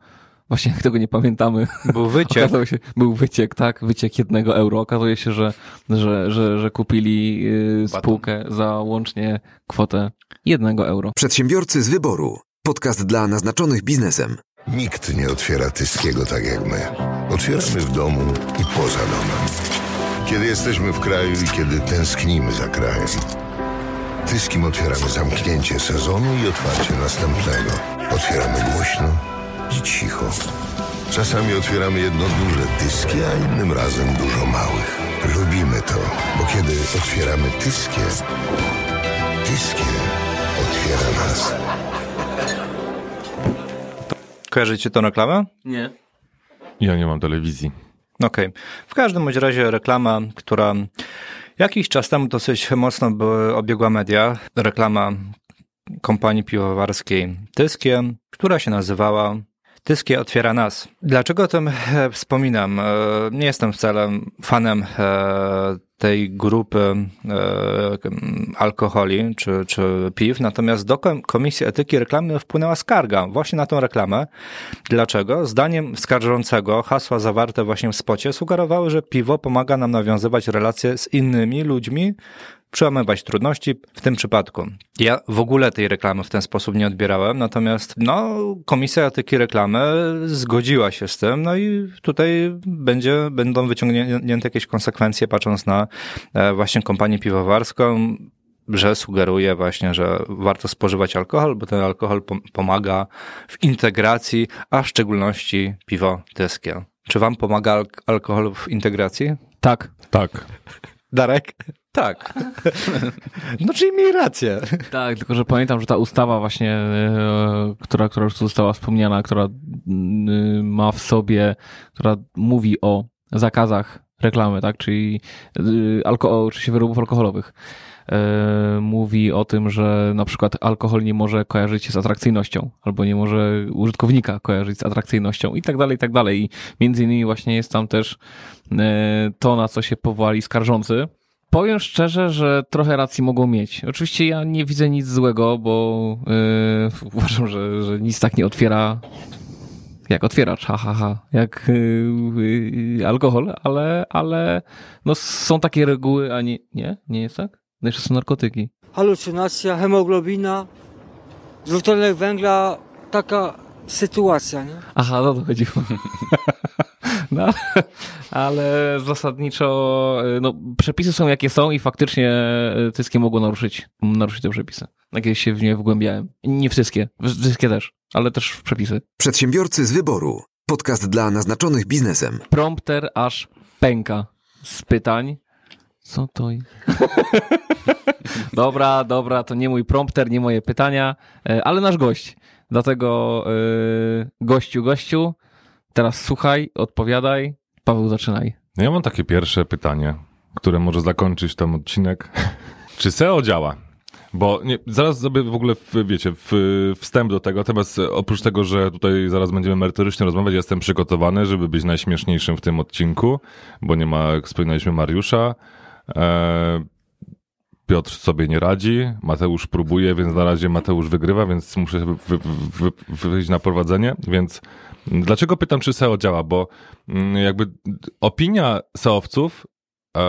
Właśnie jak tego nie pamiętamy. Był wyciek. się, był wyciek, tak, wyciek jednego euro. Okazuje się, że, że, że, że kupili y, spółkę za łącznie kwotę jednego euro. Przedsiębiorcy z wyboru. Podcast dla naznaczonych biznesem. Nikt nie otwiera Tyskiego tak jak my. Otwieramy w domu i poza domem. Kiedy jesteśmy w kraju i kiedy tęsknimy za krajem. Tyskim otwieramy zamknięcie sezonu i otwarcie następnego. Otwieramy głośno i cicho. Czasami otwieramy jedno duże tyski, a innym razem dużo małych. Lubimy to, bo kiedy otwieramy tyskie, tyskie otwiera nas. Kojarzycie tę reklamę? Nie. Ja nie mam telewizji. Okej. Okay. W każdym bądź razie reklama, która jakiś czas temu dosyć mocno obiegła media. Reklama kompanii piwowarskiej Tyskie, która się nazywała Tyskie otwiera nas. Dlaczego o tym e, wspominam? E, nie jestem wcale fanem e, tej grupy alkoholi czy, czy piw, natomiast do Komisji Etyki Reklamy wpłynęła skarga właśnie na tą reklamę. Dlaczego? Zdaniem skarżącego hasła zawarte właśnie w spocie sugerowały, że piwo pomaga nam nawiązywać relacje z innymi ludźmi, przełamywać trudności w tym przypadku. Ja w ogóle tej reklamy w ten sposób nie odbierałem, natomiast no, Komisja Etyki Reklamy zgodziła się z tym, no i tutaj będzie, będą wyciągnięte jakieś konsekwencje patrząc na e, właśnie kompanię piwowarską, że sugeruje właśnie, że warto spożywać alkohol, bo ten alkohol pomaga w integracji, a w szczególności piwo tyskie. Czy wam pomaga alkohol w integracji? Tak. Tak. Darek? Tak. No czyli miej rację. Tak, tylko że pamiętam, że ta ustawa właśnie, e, która, która już tu została wspomniana, która ma w sobie, która mówi o zakazach reklamy, tak, czyli y, alkohol, oczywiście wyrobów alkoholowych. E, mówi o tym, że na przykład alkohol nie może kojarzyć się z atrakcyjnością, albo nie może użytkownika kojarzyć z atrakcyjnością i tak dalej, i tak dalej. I między innymi właśnie jest tam też e, to, na co się powołali skarżący, Powiem szczerze, że trochę racji mogą mieć. Oczywiście ja nie widzę nic złego, bo yy, uważam, że, że nic tak nie otwiera jak otwieracz, ha, ha, ha, jak yy, alkohol, ale, ale no są takie reguły, a nie, nie, nie jest tak? No jeszcze są narkotyki. Halucynacja, hemoglobina, dwutlenek węgla, taka sytuacja, nie? Aha, no to chodziło. No, ale zasadniczo no, przepisy są jakie są i faktycznie wszystkie mogą naruszyć, naruszyć te przepisy. Jak się w nie wgłębiałem. Nie wszystkie, wszystkie też, ale też w przepisy. Przedsiębiorcy z wyboru. Podcast dla naznaczonych biznesem. Prompter aż pęka z pytań. Co to jest? dobra, dobra, to nie mój prompter, nie moje pytania, ale nasz gość. Dlatego yy, gościu, gościu, teraz słuchaj, odpowiadaj. Paweł, zaczynaj. No ja mam takie pierwsze pytanie, które może zakończyć ten odcinek. Czy SEO działa? Bo nie, zaraz sobie w ogóle, w, wiecie, w, wstęp do tego, natomiast oprócz tego, że tutaj zaraz będziemy merytorycznie rozmawiać, jestem przygotowany, żeby być najśmieszniejszym w tym odcinku, bo nie ma, jak wspominaliśmy, Mariusza. E, Piotr sobie nie radzi, Mateusz próbuje, więc na razie Mateusz wygrywa, więc muszę wy, wy, wy, wyjść na prowadzenie, więc dlaczego pytam, czy SEO działa? Bo jakby opinia SEOwców e,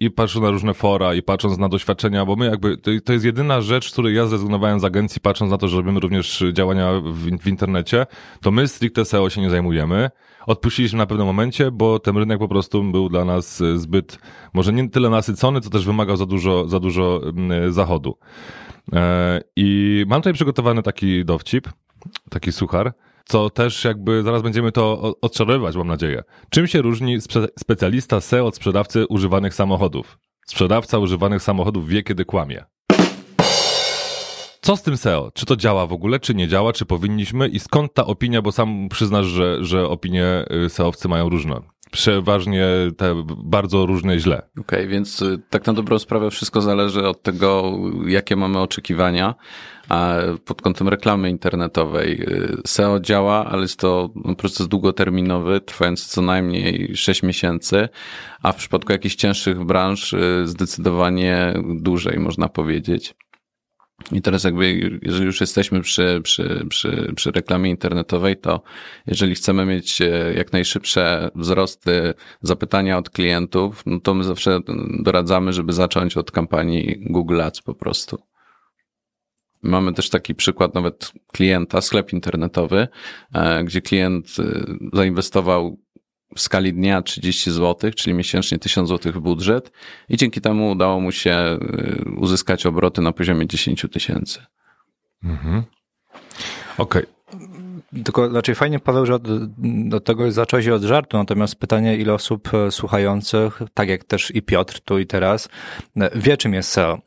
i patrząc na różne fora i patrząc na doświadczenia, bo my jakby, to, jest jedyna rzecz, z której ja zrezygnowałem z agencji, patrząc na to, że robimy również działania w, w internecie, to my stricte SEO się nie zajmujemy odpuściliśmy na pewnym momencie, bo ten rynek po prostu był dla nas zbyt, może nie tyle nasycony, co też wymagał za dużo, za dużo zachodu. E, I mam tutaj przygotowany taki dowcip, taki suchar, co też jakby zaraz będziemy to odczarowywać, mam nadzieję. Czym się różni spe specjalista SEO od sprzedawcy używanych samochodów? Sprzedawca używanych samochodów wie, kiedy kłamie. Co z tym SEO? Czy to działa w ogóle, czy nie działa, czy powinniśmy i skąd ta opinia, bo sam przyznasz, że, że opinie SEOwcy mają różne. Przeważnie te bardzo różne źle. Okej, okay, więc tak na dobrą sprawę wszystko zależy od tego, jakie mamy oczekiwania. Pod kątem reklamy internetowej SEO działa, ale jest to proces długoterminowy, trwający co najmniej 6 miesięcy, a w przypadku jakichś cięższych branż zdecydowanie dłużej, można powiedzieć. I teraz jakby, jeżeli już jesteśmy przy, przy, przy, przy reklamie internetowej, to jeżeli chcemy mieć e, jak najszybsze wzrosty zapytania od klientów, no to my zawsze doradzamy, żeby zacząć od kampanii Google Ads po prostu. Mamy też taki przykład nawet klienta, sklep internetowy, e, gdzie klient e, zainwestował w skali dnia 30 zł, czyli miesięcznie 1000 zł w budżet i dzięki temu udało mu się y, uzyskać obroty na poziomie 10 tysięcy. Mhm. Okej. Okay. Tylko znaczy fajnie, Paweł, że od, do tego zacząłeś od żartu, natomiast pytanie, ile osób e, słuchających, tak jak też i Piotr tu i teraz, e, wie czym jest SEO.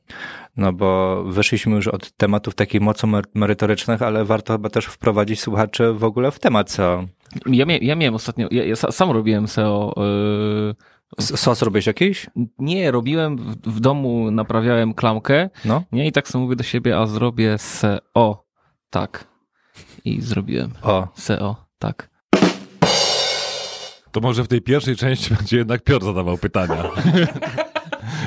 No bo wyszliśmy już od tematów takich mocno merytorycznych, ale warto chyba też wprowadzić słuchaczy w ogóle w temat SEO. Ja, mia ja miałem ostatnio, ja, ja sam robiłem SEO. Yy... Sos robiłeś jakiś? Nie, robiłem w, w, domu, naprawiałem klamkę. No. Nie, i tak sobie mówię do siebie, a zrobię SEO. Tak. I zrobiłem. O. SEO. Tak. To może w tej pierwszej części będzie jednak Piotr zadawał pytania.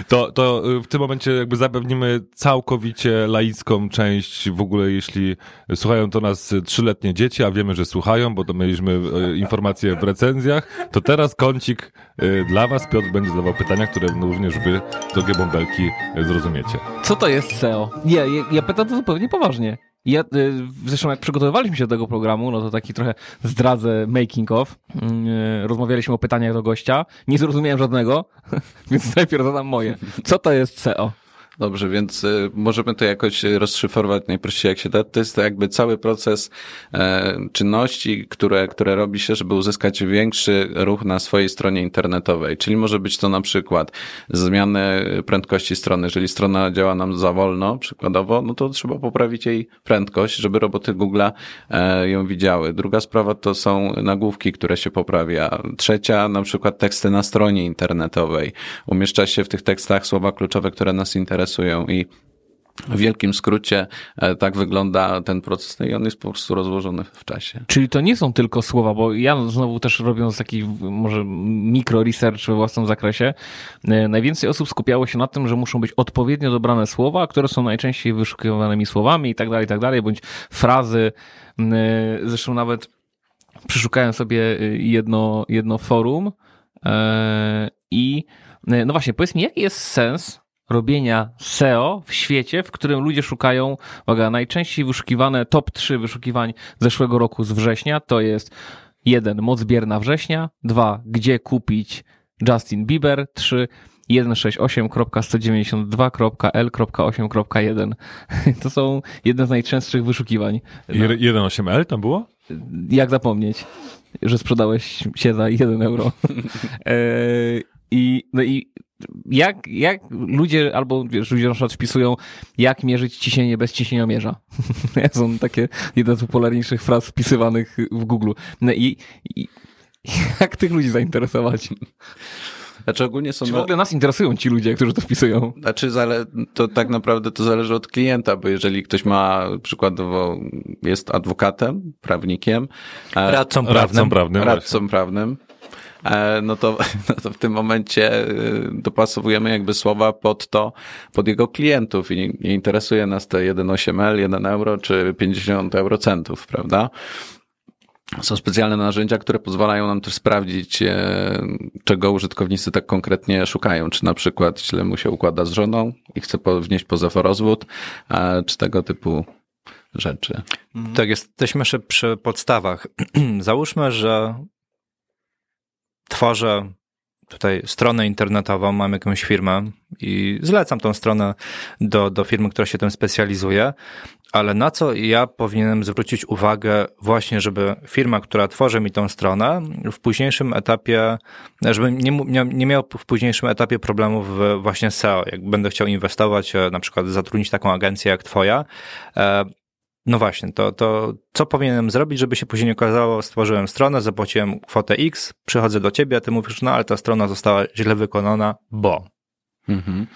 To, to w tym momencie jakby zapewnimy całkowicie laicką część w ogóle, jeśli słuchają to nas trzyletnie dzieci, a wiemy, że słuchają, bo to mieliśmy e, informacje w recenzjach, to teraz kącik e, dla was. Piotr będzie zadawał pytania, które również wy, drogie bąbelki, zrozumiecie. Co to jest SEO? Nie, ja, ja pytam to zupełnie poważnie. Ja, y, zresztą jak przygotowywaliśmy się do tego programu, no to taki trochę zdradzę making of. Mm, y, rozmawialiśmy o pytaniach do gościa. Nie zrozumiałem żadnego, więc najpierw zadam moje. Co to jest SEO? Dobrze, więc y, możemy to jakoś rozszyfrować najprościej jak się da. To jest jakby cały proces e, czynności, które, które robi się, żeby uzyskać większy ruch na swojej stronie internetowej. Czyli może być to na przykład zmiany prędkości strony. Jeżeli strona działa nam za wolno, przykładowo, no to trzeba poprawić jej prędkość, żeby roboty Google'a e, ją widziały. Druga sprawa to są nagłówki, które się poprawia. Trzecia, na przykład teksty na stronie internetowej. Umieszcza się w tych tekstach słowa kluczowe, które nas interesują interesują i w wielkim skrócie e, tak wygląda ten proces no i on jest po prostu rozłożony w czasie. Czyli to nie są tylko słowa, bo ja znowu też robiąc taki może mikro research we własnym zakresie, e, najwięcej osób skupiało się na tym, że muszą być odpowiednio dobrane słowa, które są najczęściej wyszukiwanymi słowami i tak dalej, i tak dalej, bądź frazy. E, zresztą nawet przeszukałem sobie jedno, jedno forum i no właśnie, powiedz mi, jaki jest sens robienia SEO w świecie, w którym ludzie szukają, uwaga, najczęściej wyszukiwane top 3 wyszukiwań zeszłego roku z września to jest jeden, moc bierna września, dwa, gdzie kupić Justin Bieber, trzy, 168.192.l.8.1. To są jedne z najczęstszych wyszukiwań. No. 1.8L tam było? Jak zapomnieć, że sprzedałeś się za 1 euro. e, I, no i jak, jak ludzie, albo wiesz, ludzie na przykład wpisują, jak mierzyć ciśnienie bez ciśnieniomierza. Są takie jedne z popularniejszych fraz wpisywanych w Google. No i, i jak tych ludzi zainteresować? Znaczy ogólnie są... Czy w ogóle nas interesują ci ludzie, którzy to wpisują? Znaczy, to tak naprawdę to zależy od klienta, bo jeżeli ktoś ma przykładowo, jest adwokatem, prawnikiem. Radcą prawnym. Radcą prawnym. Radcą prawnym no to, no to w tym momencie dopasowujemy jakby słowa pod to, pod jego klientów i nie, nie interesuje nas te 1,8L, 1 euro czy 50 eurocentów, prawda? Są specjalne narzędzia, które pozwalają nam też sprawdzić, czego użytkownicy tak konkretnie szukają. Czy na przykład źle mu się układa z żoną i chce wnieść pozew o czy tego typu rzeczy. Tak, jesteśmy jeszcze przy podstawach. Załóżmy, że tworzę tutaj stronę internetową, mam jakąś firmę i zlecam tą stronę do, do firmy, która się tym specjalizuje, ale na co ja powinienem zwrócić uwagę właśnie, żeby firma, która tworzy mi tą stronę, w późniejszym etapie, żeby nie, nie miał w późniejszym etapie problemów właśnie SEO. Jak będę chciał inwestować, na przykład zatrudnić taką agencję jak twoja, no właśnie, to, to co powinienem zrobić, żeby się później nie okazało, stworzyłem stronę, zapłaciłem kwotę X, przychodzę do ciebie, a ty mówisz, no ale ta strona została źle wykonana, bo. Mhm.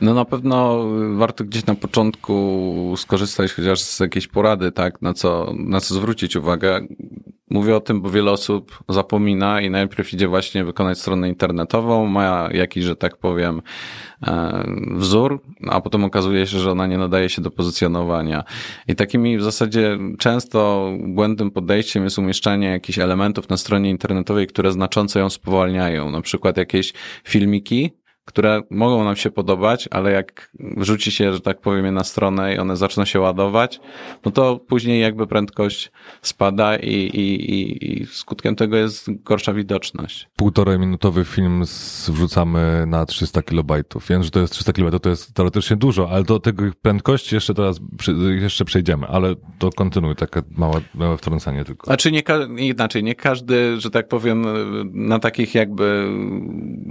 No na pewno warto gdzieś na początku skorzystać chociaż z jakiejś porady, tak, na co, na co zwrócić uwagę. Mówię o tym, bo wiele osób zapomina i najpierw idzie właśnie wykonać stronę internetową, ma jakiś, że tak powiem, e, wzór, a potem okazuje się, że ona nie nadaje się do pozycjonowania. I takimi w zasadzie często błędnym podejściem jest umieszczanie jakichś elementów na stronie internetowej, które znacząco ją spowalniają. Na przykład jakieś filmiki, które mogą nam się podobać, ale jak wrzuci się, że tak powiem, na stronę i one zaczną się ładować, no to później jakby prędkość spada i, i, i, i skutkiem tego jest gorsza widoczność. Półtorej minutowy film wrzucamy na 300 kilobajtów. Wiem, że to jest 300 kilobajtów, to jest teoretycznie dużo, ale do tego prędkości jeszcze teraz jeszcze przejdziemy, ale to kontynuuj, takie małe, małe wtrącenie tylko. Znaczy nie, inaczej, nie każdy, że tak powiem, na takich jakby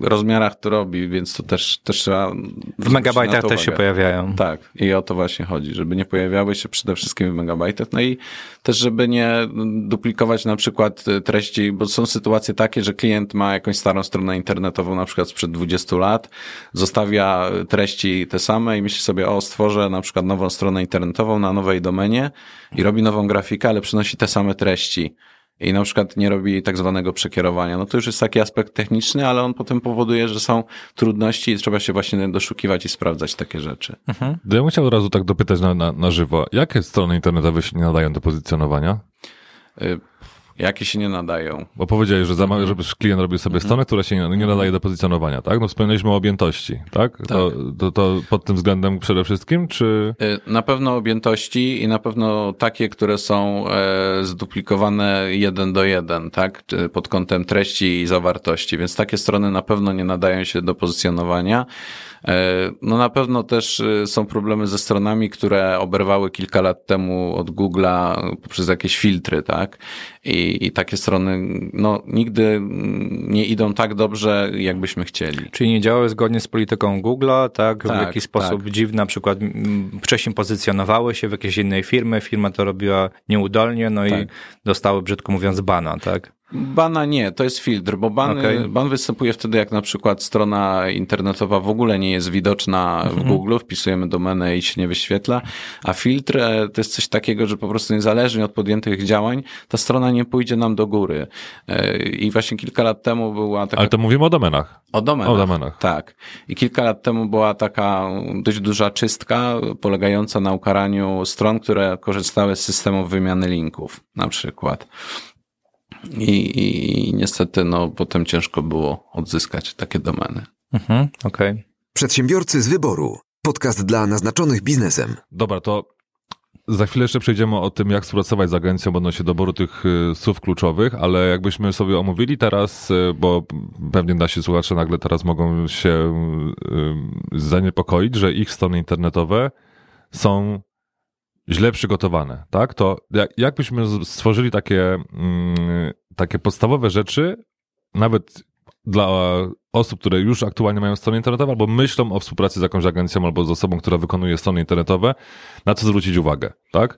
rozmiarach to robi, więc więc to też, też trzeba... W megabajtach też się pojawiają. Tak, i o to właśnie chodzi, żeby nie pojawiały się przede wszystkim w megabajtach, no i też, żeby nie duplikować na przykład treści, bo są sytuacje takie, że klient ma jakąś starą stronę internetową, na przykład sprzed 20 lat, zostawia treści te same i myśli sobie, o, stworzę na przykład nową stronę internetową na nowej domenie i robi nową grafikę, ale przynosi te same treści i na przykład nie robi tak zwanego przekierowania. No to już jest taki aspekt techniczny, ale on potem powoduje, że są trudności i trzeba się właśnie doszukiwać i sprawdzać takie rzeczy. Mhm. Ja bym chciał od razu tak dopytać na, na, na żywo. Jakie strony internetowe się nie nadają do pozycjonowania? Y jakie się nie nadają. Bo powiedziałeś, że zamawia, żeby klient robił sobie stronę, która się nie, nie nadaje do pozycjonowania, tak? No wspomnieliśmy o objętości, tak? tak. To, to, to, pod tym względem przede wszystkim, czy... Y, na pewno objętości i na pewno takie, które są e, zduplikowane jeden do jeden, tak? Pod kątem treści i zawartości, więc takie strony na pewno nie nadają się do pozycjonowania. E, no na pewno też e, są problemy ze stronami, które oberwały kilka lat temu od Google'a poprzez jakieś filtry, tak? I, I takie strony, no nigdy nie idą tak dobrze, jakbyśmy chcieli. Czyli nie działały zgodnie z polityką Google'a, tak? W tak, jakiś sposób tak. dziwny, na przykład wcześniej pozycjonowały się w jakiejś innej firmy, firma to robiła nieudolnie, no tak. i dostały, brzydko mówiąc, bana, tak? Bana nie, to jest filtr, bo ban, okay. ban występuje wtedy, jak na przykład strona internetowa w ogóle nie jest widoczna w mhm. Google, wpisujemy domenę i się nie wyświetla, a filtr e, to jest coś takiego, że po prostu niezależnie od podjętych działań, ta strona nie pójdzie nam do góry. E, I właśnie kilka lat temu była taka... Ale to mówimy o domenach. O domenach. O domenach. Tak. I kilka lat temu była taka dość duża czystka polegająca na ukaraniu stron, które korzystały z systemów wymiany linków, na przykład. I, i niestety no, potem ciężko było odzyskać takie domeny. Mhm, okej. Okay. Przedsiębiorcy z wyboru. Podcast dla naznaczonych biznesem. Dobra, to za chwilę jeszcze przejdziemy o tym, jak współpracować z agencją odnośnie doboru tych y, słów kluczowych, ale jakbyśmy sobie omówili teraz, y, bo pewnie nasi słuchacze nagle teraz mogą się y, zaniepokoić, że ich strony internetowe są źle przygotowane, tak? To jakbyśmy stworzyli takie, mm, takie podstawowe rzeczy, nawet dla osób, które już aktualnie mają strony internetowe, albo myślą o współpracy z jakąś agencją, albo z osobą, która wykonuje strony internetowe, na co zwrócić uwagę, tak?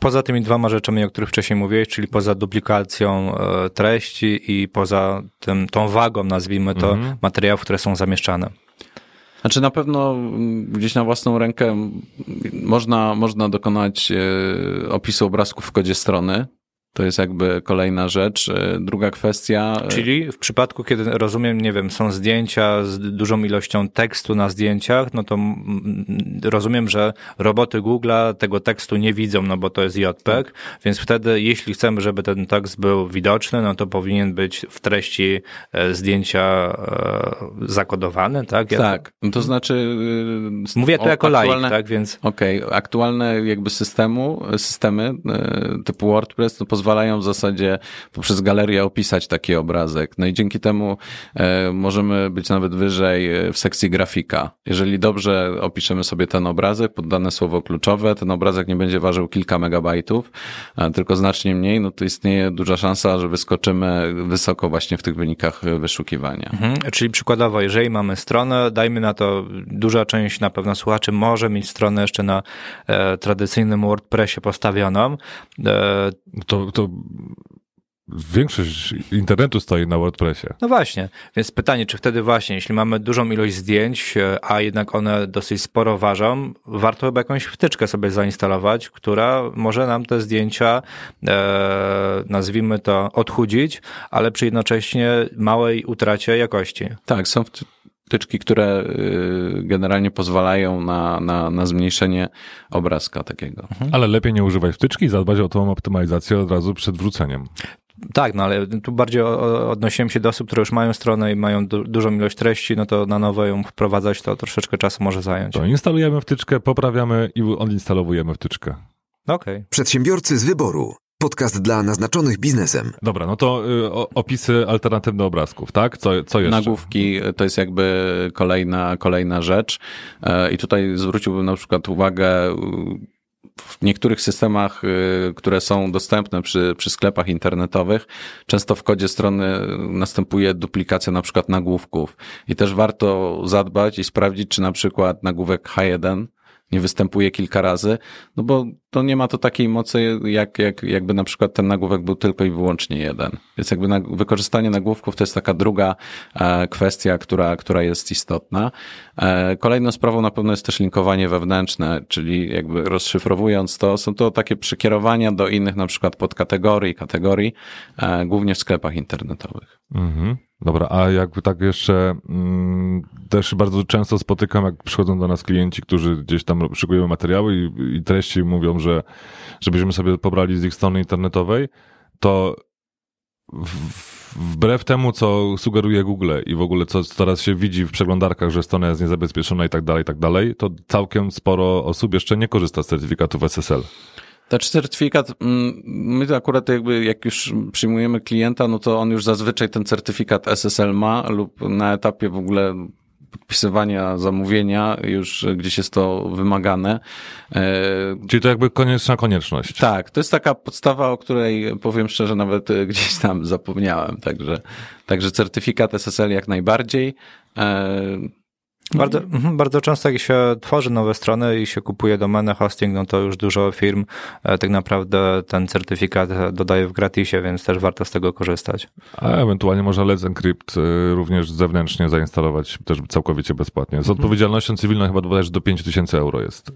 Poza tymi dwoma rzeczami, o których wcześniej mówiłeś, czyli poza duplikacją e, treści i poza tym, tą wagą, nazwijmy to, mhm. materiałów, które są zamieszczane. Znaczy na pewno gdzieś na własną rękę można, można dokonać e, opisu obrazków w kodzie strony, to jest jakby kolejna rzecz. E, druga kwestia. E, Czyli w przypadku, kiedy rozumiem, nie wiem, są zdjęcia z dużą ilością tekstu na zdjęciach, no to rozumiem, że roboty Google'a tego tekstu nie widzą, no bo to jest JPEG, więc wtedy, jeśli chcemy, żeby ten tekst był widoczny, no to powinien być w treści e, zdjęcia zakodowany, tak? Ja tak, to... to znaczy. Mówię to jako aktualne... laik, tak? Więc. Okej, okay. aktualne jakby systemu, systemy typu WordPress to pozwalają pozwalają w zasadzie poprzez galerię opisać taki obrazek. No i dzięki temu e, możemy być nawet wyżej e, w sekcji grafika. Jeżeli dobrze opiszemy sobie ten obrazek, poddane słowo kluczowe, ten obrazek nie będzie ważył kilka megabajtów, tylko znacznie mniej, no to istnieje duża szansa, że wyskoczymy wysoko właśnie w tych wynikach wyszukiwania. Mhm, czyli przykładowo, jeżeli mamy stronę, dajmy na to, duża część na pewno słuchaczy może mieć stronę jeszcze na e, tradycyjnym WordPressie postawioną. E, to, to większość internetu stoi na WordPressie. No właśnie, więc pytanie, czy wtedy właśnie, jeśli mamy dużą ilość zdjęć, a jednak one dosyć sporo ważą, warto chyba jakąś wtyczkę sobie zainstalować, która może nam te zdjęcia, e, nazwijmy to, odchudzić, ale przy jednocześnie małej utracie jakości. Tak, są wtyczki, które y, generalnie pozwalają na, na, na zmniejszenie obrazka takiego. Mhm. Ale lepiej nie używać wtyczki, zadbać o tą optymalizację od razu przed wrzuceniem. Tak, no ale tu bardziej odnosiłem się do osób, które już mają stronę i mają du dużą ilość treści, no to na nowo ją wprowadzać to troszeczkę czasu może zająć. To instalujemy wtyczkę, poprawiamy i odinstalowujemy wtyczkę. Okej. Okay. Przedsiębiorcy z wyboru. Podcast dla naznaczonych biznesem. Dobra, no to y, opisy alternatywne obrazków, tak? Co, co jeszcze? Nagłówki to jest jakby kolejna, kolejna rzecz. E, I tutaj zwróciłbym na przykład uwagę y, w niektórych systemach, y, które są dostępne przy, przy sklepach internetowych, często w kodzie strony następuje duplikacja na przykład nagłówków. I też warto zadbać i sprawdzić, czy na przykład nagłówek H1 nie występuje kilka razy, no bo to nie ma to takiej mocy, jak, jak, jakby na przykład ten nagłówek był tylko i wyłącznie jeden. Więc jakby na, wykorzystanie nagłówków to jest taka druga e, kwestia, która, która jest istotna. E, kolejną sprawą na pewno jest też linkowanie wewnętrzne, czyli jakby rozszyfrowując to, są to takie przekierowania do innych na przykład podkategorii, kategorii, e, głównie w sklepach internetowych. Mhm. Dobra, a jakby tak jeszcze mm, też bardzo często spotykam, jak przychodzą do nas klienci, którzy gdzieś tam szykują materiały i, i treści mówią, że żebyśmy sobie pobrali z ich strony internetowej, to wbrew temu, co sugeruje Google i w ogóle co teraz się widzi w przeglądarkach, że strona jest niezabezpieczona i tak dalej, i tak dalej, to całkiem sporo osób jeszcze nie korzysta z certyfikatów SSL. Znaczy certyfikat, mm, my to akurat jakby jak już przyjmujemy klienta, no to on już zazwyczaj ten certyfikat SSL ma lub na etapie w ogóle podpisywania zamówienia już gdzieś jest to wymagane. E, Czyli to jakby konieczna konieczność. Tak, to jest taka podstawa, o której powiem szczerze nawet gdzieś tam zapomniałem, także, także certyfikat SSL jak najbardziej. E, bardzo, mhm, bardzo często jak się tworzy nowe strony i się kupuje domenę hosting, no to już dużo firm e, tak naprawdę ten certyfikat dodaje w gratisie, więc też warto z tego korzystać. A ewentualnie można Let's Encrypt e, również zewnętrznie zainstalować też całkowicie bezpłatnie. Z mhm. odpowiedzialnością cywilną chyba bodajże do 5000 euro jest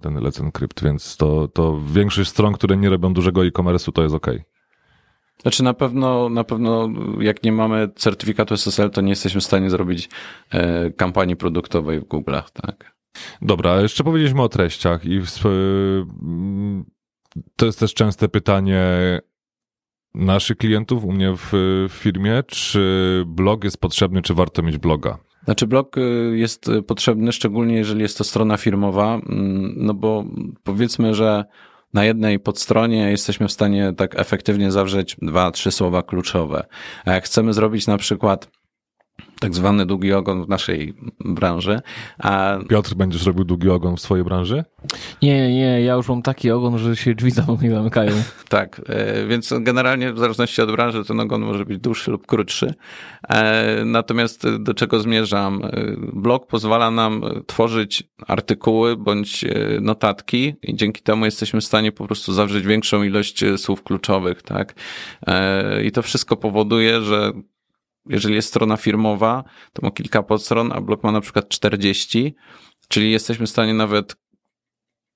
ten Let's Encrypt, więc to, to większość stron, które nie robią dużego e-commerce'u, to jest ok. Znaczy na pewno, na pewno jak nie mamy certyfikatu SSL, to nie jesteśmy w stanie zrobić e, kampanii produktowej w Google'ach, tak? Dobra, jeszcze powiedzieliśmy o treściach i w, to jest też częste pytanie, naszych klientów u mnie w, w firmie, czy blog jest potrzebny, czy warto mieć bloga? Znaczy blog y, jest potrzebny, szczególnie jeżeli jest to strona firmowa, mm, no bo powiedzmy, że na jednej podstronie jesteśmy w stanie tak efektywnie zawrzeć dwa, trzy słowa kluczowe. A jak chcemy zrobić na przykład tak zwany długi ogon w naszej branży. A... Piotr, będziesz robił długi ogon w swojej branży? Nie, nie, ja już mam taki ogon, że się drzwi za mną nie zamykają. tak, e, więc generalnie w zależności od branży ten ogon może być dłuższy lub krótszy. E, natomiast do czego zmierzam? E, blog pozwala nam tworzyć artykuły bądź notatki i dzięki temu jesteśmy w stanie po prostu zawrzeć większą ilość słów kluczowych, tak? I to wszystko powoduje, że jeżeli jest strona firmowa, to ma kilka podstron, a blog ma na przykład 40, czyli jesteśmy w stanie nawet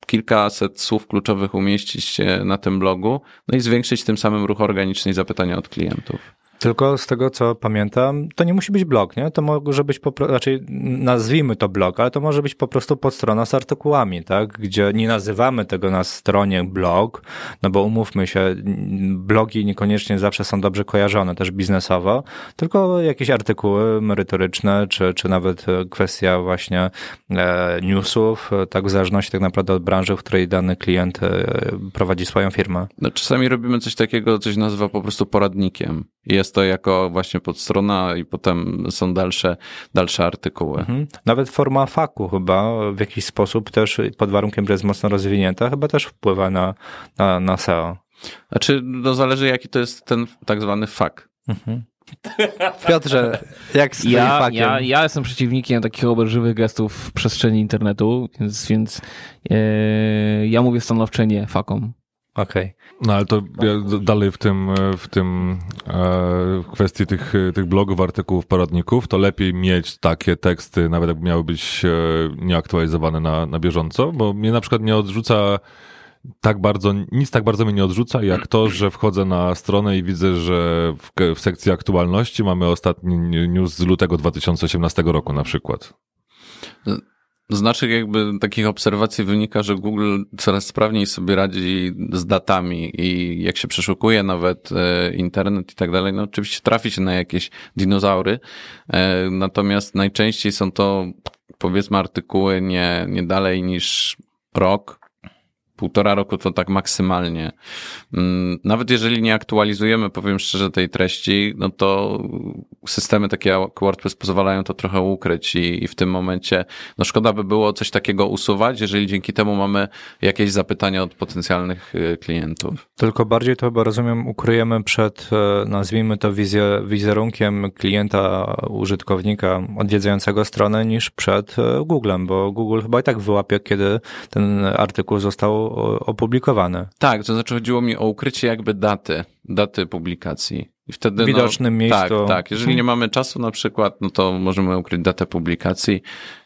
kilkaset słów kluczowych umieścić na tym blogu, no i zwiększyć tym samym ruch organiczny i zapytania od klientów. Tylko z tego, co pamiętam, to nie musi być blog, nie? To może być po prostu, znaczy nazwijmy to blog, ale to może być po prostu podstrona z artykułami, tak? Gdzie nie nazywamy tego na stronie blog, no bo umówmy się, blogi niekoniecznie zawsze są dobrze kojarzone też biznesowo, tylko jakieś artykuły merytoryczne, czy, czy nawet kwestia właśnie e, newsów, tak w zależności tak naprawdę od branży, w której dany klient e, prowadzi swoją firmę. No, czasami robimy coś takiego, coś nazywa po prostu poradnikiem. Jest to jako właśnie podstrona i potem są dalsze, dalsze artykuły. Mhm. Nawet forma faku chyba w jakiś sposób też pod warunkiem, że jest mocno rozwinięta, chyba też wpływa na, na, na SEO. Znaczy, no zależy jaki to jest ten tak zwany fak. Mhm. Piotrze, jak z ja, fakiem? Ja, ja jestem przeciwnikiem takich obelżywych gestów w przestrzeni internetu, więc, więc yy, ja mówię stanowcze nie fakom. Okej. Okay. No ale to ja dalej w tym, w tym e, kwestii tych, tych blogów, artykułów, poradników, to lepiej mieć takie teksty, nawet jakby miały być e, nieaktualizowane na, na bieżąco, bo mnie na przykład nie odrzuca tak bardzo, nic tak bardzo mnie nie odrzuca, jak to, że wchodzę na stronę i widzę, że w, w sekcji aktualności mamy ostatni news z lutego 2018 roku na przykład. Z naszych jakby takich obserwacji wynika, że Google coraz sprawniej sobie radzi z datami i jak się przeszukuje nawet e, internet i tak dalej, no oczywiście trafi się na jakieś dinozaury, e, natomiast najczęściej są to powiedzmy artykuły nie, nie dalej niż rok, półtora roku to tak maksymalnie. Mm, nawet jeżeli nie aktualizujemy, powiem szczerze, tej treści, no to systemy takie jak WordPress pozwalają to trochę ukryć i, i w tym momencie, no szkoda by było coś takiego usuwać, jeżeli dzięki temu mamy jakieś zapytania od potencjalnych y, klientów. Tylko bardziej to chyba rozumiem, ukryjemy przed, e, nazwijmy to wizerunkiem klienta, użytkownika odwiedzającego stronę niż przed e, Googlem, bo Google chyba i tak wyłapie, kiedy ten artykuł został opublikowane. Tak, to znaczy chodziło mi o ukrycie jakby daty, daty publikacji. I wtedy, widocznym no, miejscu. Tak, tak. Jeżeli nie mamy czasu na przykład, no to możemy ukryć datę publikacji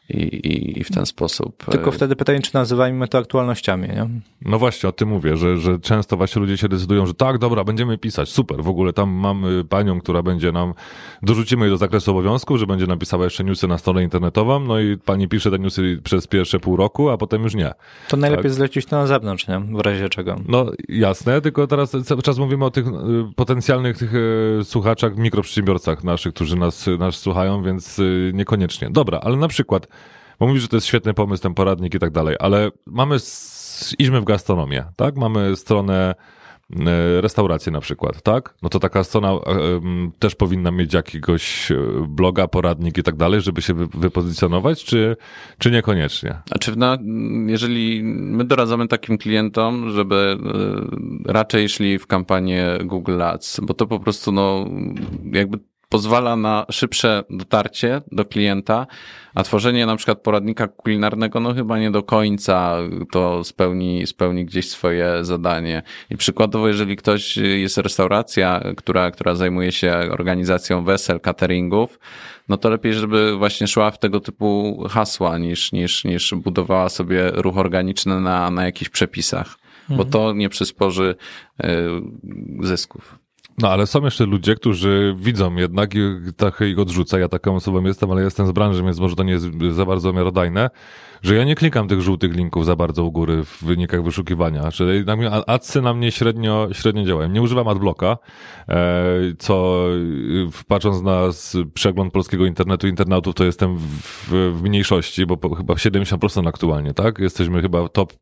i, i, i w ten sposób. Tylko e, wtedy pytanie, czy nazywajmy to aktualnościami, nie? No właśnie, o tym mówię, że, że często właśnie ludzie się decydują, że tak, dobra, będziemy pisać, super, w ogóle tam mamy panią, która będzie nam, dorzucimy jej do zakresu obowiązków, że będzie napisała jeszcze newsy na stronę internetową, no i pani pisze te newsy przez pierwsze pół roku, a potem już nie. To najlepiej tak? zlecić to na zewnątrz, nie? W razie czego. No jasne, tylko teraz cały czas mówimy o tych y, potencjalnych tych y, słuchaczach, mikroprzedsiębiorcach naszych, którzy nas, nas słuchają, więc niekoniecznie. Dobra, ale na przykład bo mówisz, że to jest świetny pomysł, ten poradnik i tak dalej, ale mamy, idźmy w gastronomię, tak? Mamy stronę e, restaurację na przykład, tak? No to taka strona um, też powinna mieć jakiegoś bloga, poradnik i tak dalej, żeby się wy, wypozycjonować, czy, czy niekoniecznie? Znaczy, na, jeżeli my doradzamy takim klientom, żeby raczej szli w kampanię Google Ads, bo to po prostu no jakby pozwala na szybsze dotarcie do klienta, a tworzenie na przykład poradnika kulinarnego, no chyba nie do końca to spełni, spełni gdzieś swoje zadanie. I przykładowo, jeżeli ktoś jest restauracja, która, która zajmuje się organizacją wesel, cateringów, no to lepiej, żeby właśnie szła w tego typu hasła, niż, niż, niż budowała sobie ruch organiczny na, na jakichś przepisach, mhm. bo to nie przysporzy y, zysków. No ale są jeszcze ludzie, którzy widzą jednak i trochę ich odrzuca. Ja taką osobą jestem, ale jestem z branży, więc może to nie jest za bardzo miarodajne, że ja nie klikam tych żółtych linków za bardzo u góry w wynikach wyszukiwania. Mi- adsy na mnie średnio, średnio działają. Nie używam adblocka, e, co patrząc na przegląd polskiego internetu, internautów, to jestem w, w, mniejszości, bo chyba 70% aktualnie, tak? Jesteśmy chyba top,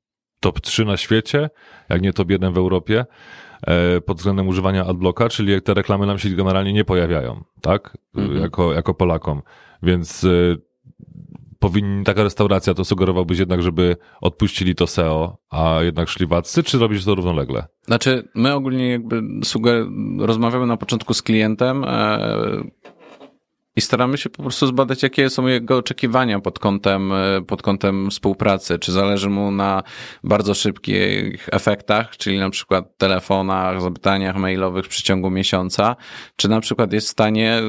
top 3 na świecie, jak nie top 1 w Europie pod względem używania adblocka, czyli te reklamy nam się generalnie nie pojawiają, tak? Mhm. Jako, jako Polakom. Więc e, powinni, taka restauracja, to sugerowałbyś jednak, żeby odpuścili to SEO, a jednak szli w adsy, czy robić to równolegle? Znaczy, my ogólnie jakby suger- rozmawiamy na początku z klientem e, i staramy się po prostu zbadać, jakie są jego oczekiwania pod kątem, e, pod kątem współpracy. Czy zależy mu na bardzo szybkich efektach, czyli na przykład telefonach, zapytaniach mailowych w przeciągu miesiąca, czy na przykład jest w stanie e,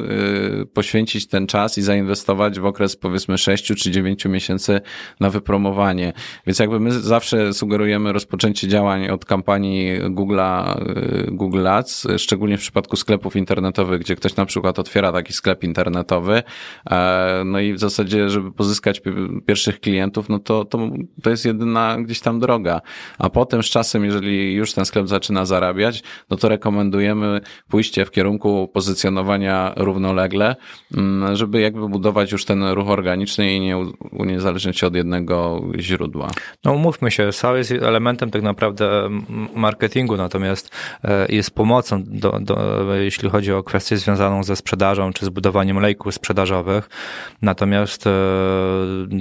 poświęcić ten czas i zainwestować w okres powiedzmy 6 czy 9 miesięcy na wypromowanie. Więc jakby my zawsze sugerujemy rozpoczęcie działań od kampanii Google'a, y, Google Ads, szczególnie w przypadku sklepów internetowych, gdzie ktoś na przykład otwiera taki sklep internetowy, e, no i w zasadzie, żeby pozyskać pi- pierwszych klientów, no to, to, to jest jedyna gdzieś tam droga. A potem z czasem, jeżeli już ten sklep zaczyna zarabiać, no to rekomendujemy pójście w kierunku pozycjonowania równolegle, mm, żeby jakby budować już ten ruch organiczny i nie u- uniezależnić się od jednego źródła. No umówmy się, SEO jest elementem tak naprawdę marketingu, natomiast e, jest pomocą, do, do, jeśli chodzi o kwestię związaną ze sprzedażą czy zbudowaniem lejków sprzedażowych. Natomiast e,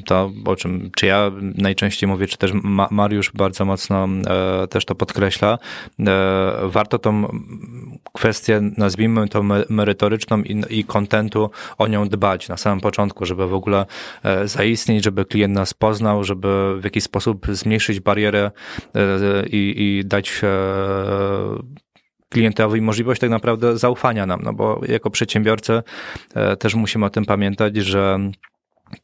to, o czym, czy ja najczęściej mówię, czy też Ma- Mariusz bardzo mocno e, też to podkreśla, e, warto tą kwestię, nazwijmy to me- merytoryczną i, kontentu, o nią dbać na samym początku, żeby w ogóle zaistnieć, żeby klient nas poznał, żeby w jakiś sposób zmniejszyć barierę i, i dać klientowi możliwość tak naprawdę zaufania nam, no bo jako przedsiębiorcy e, też musimy o tym pamiętać, że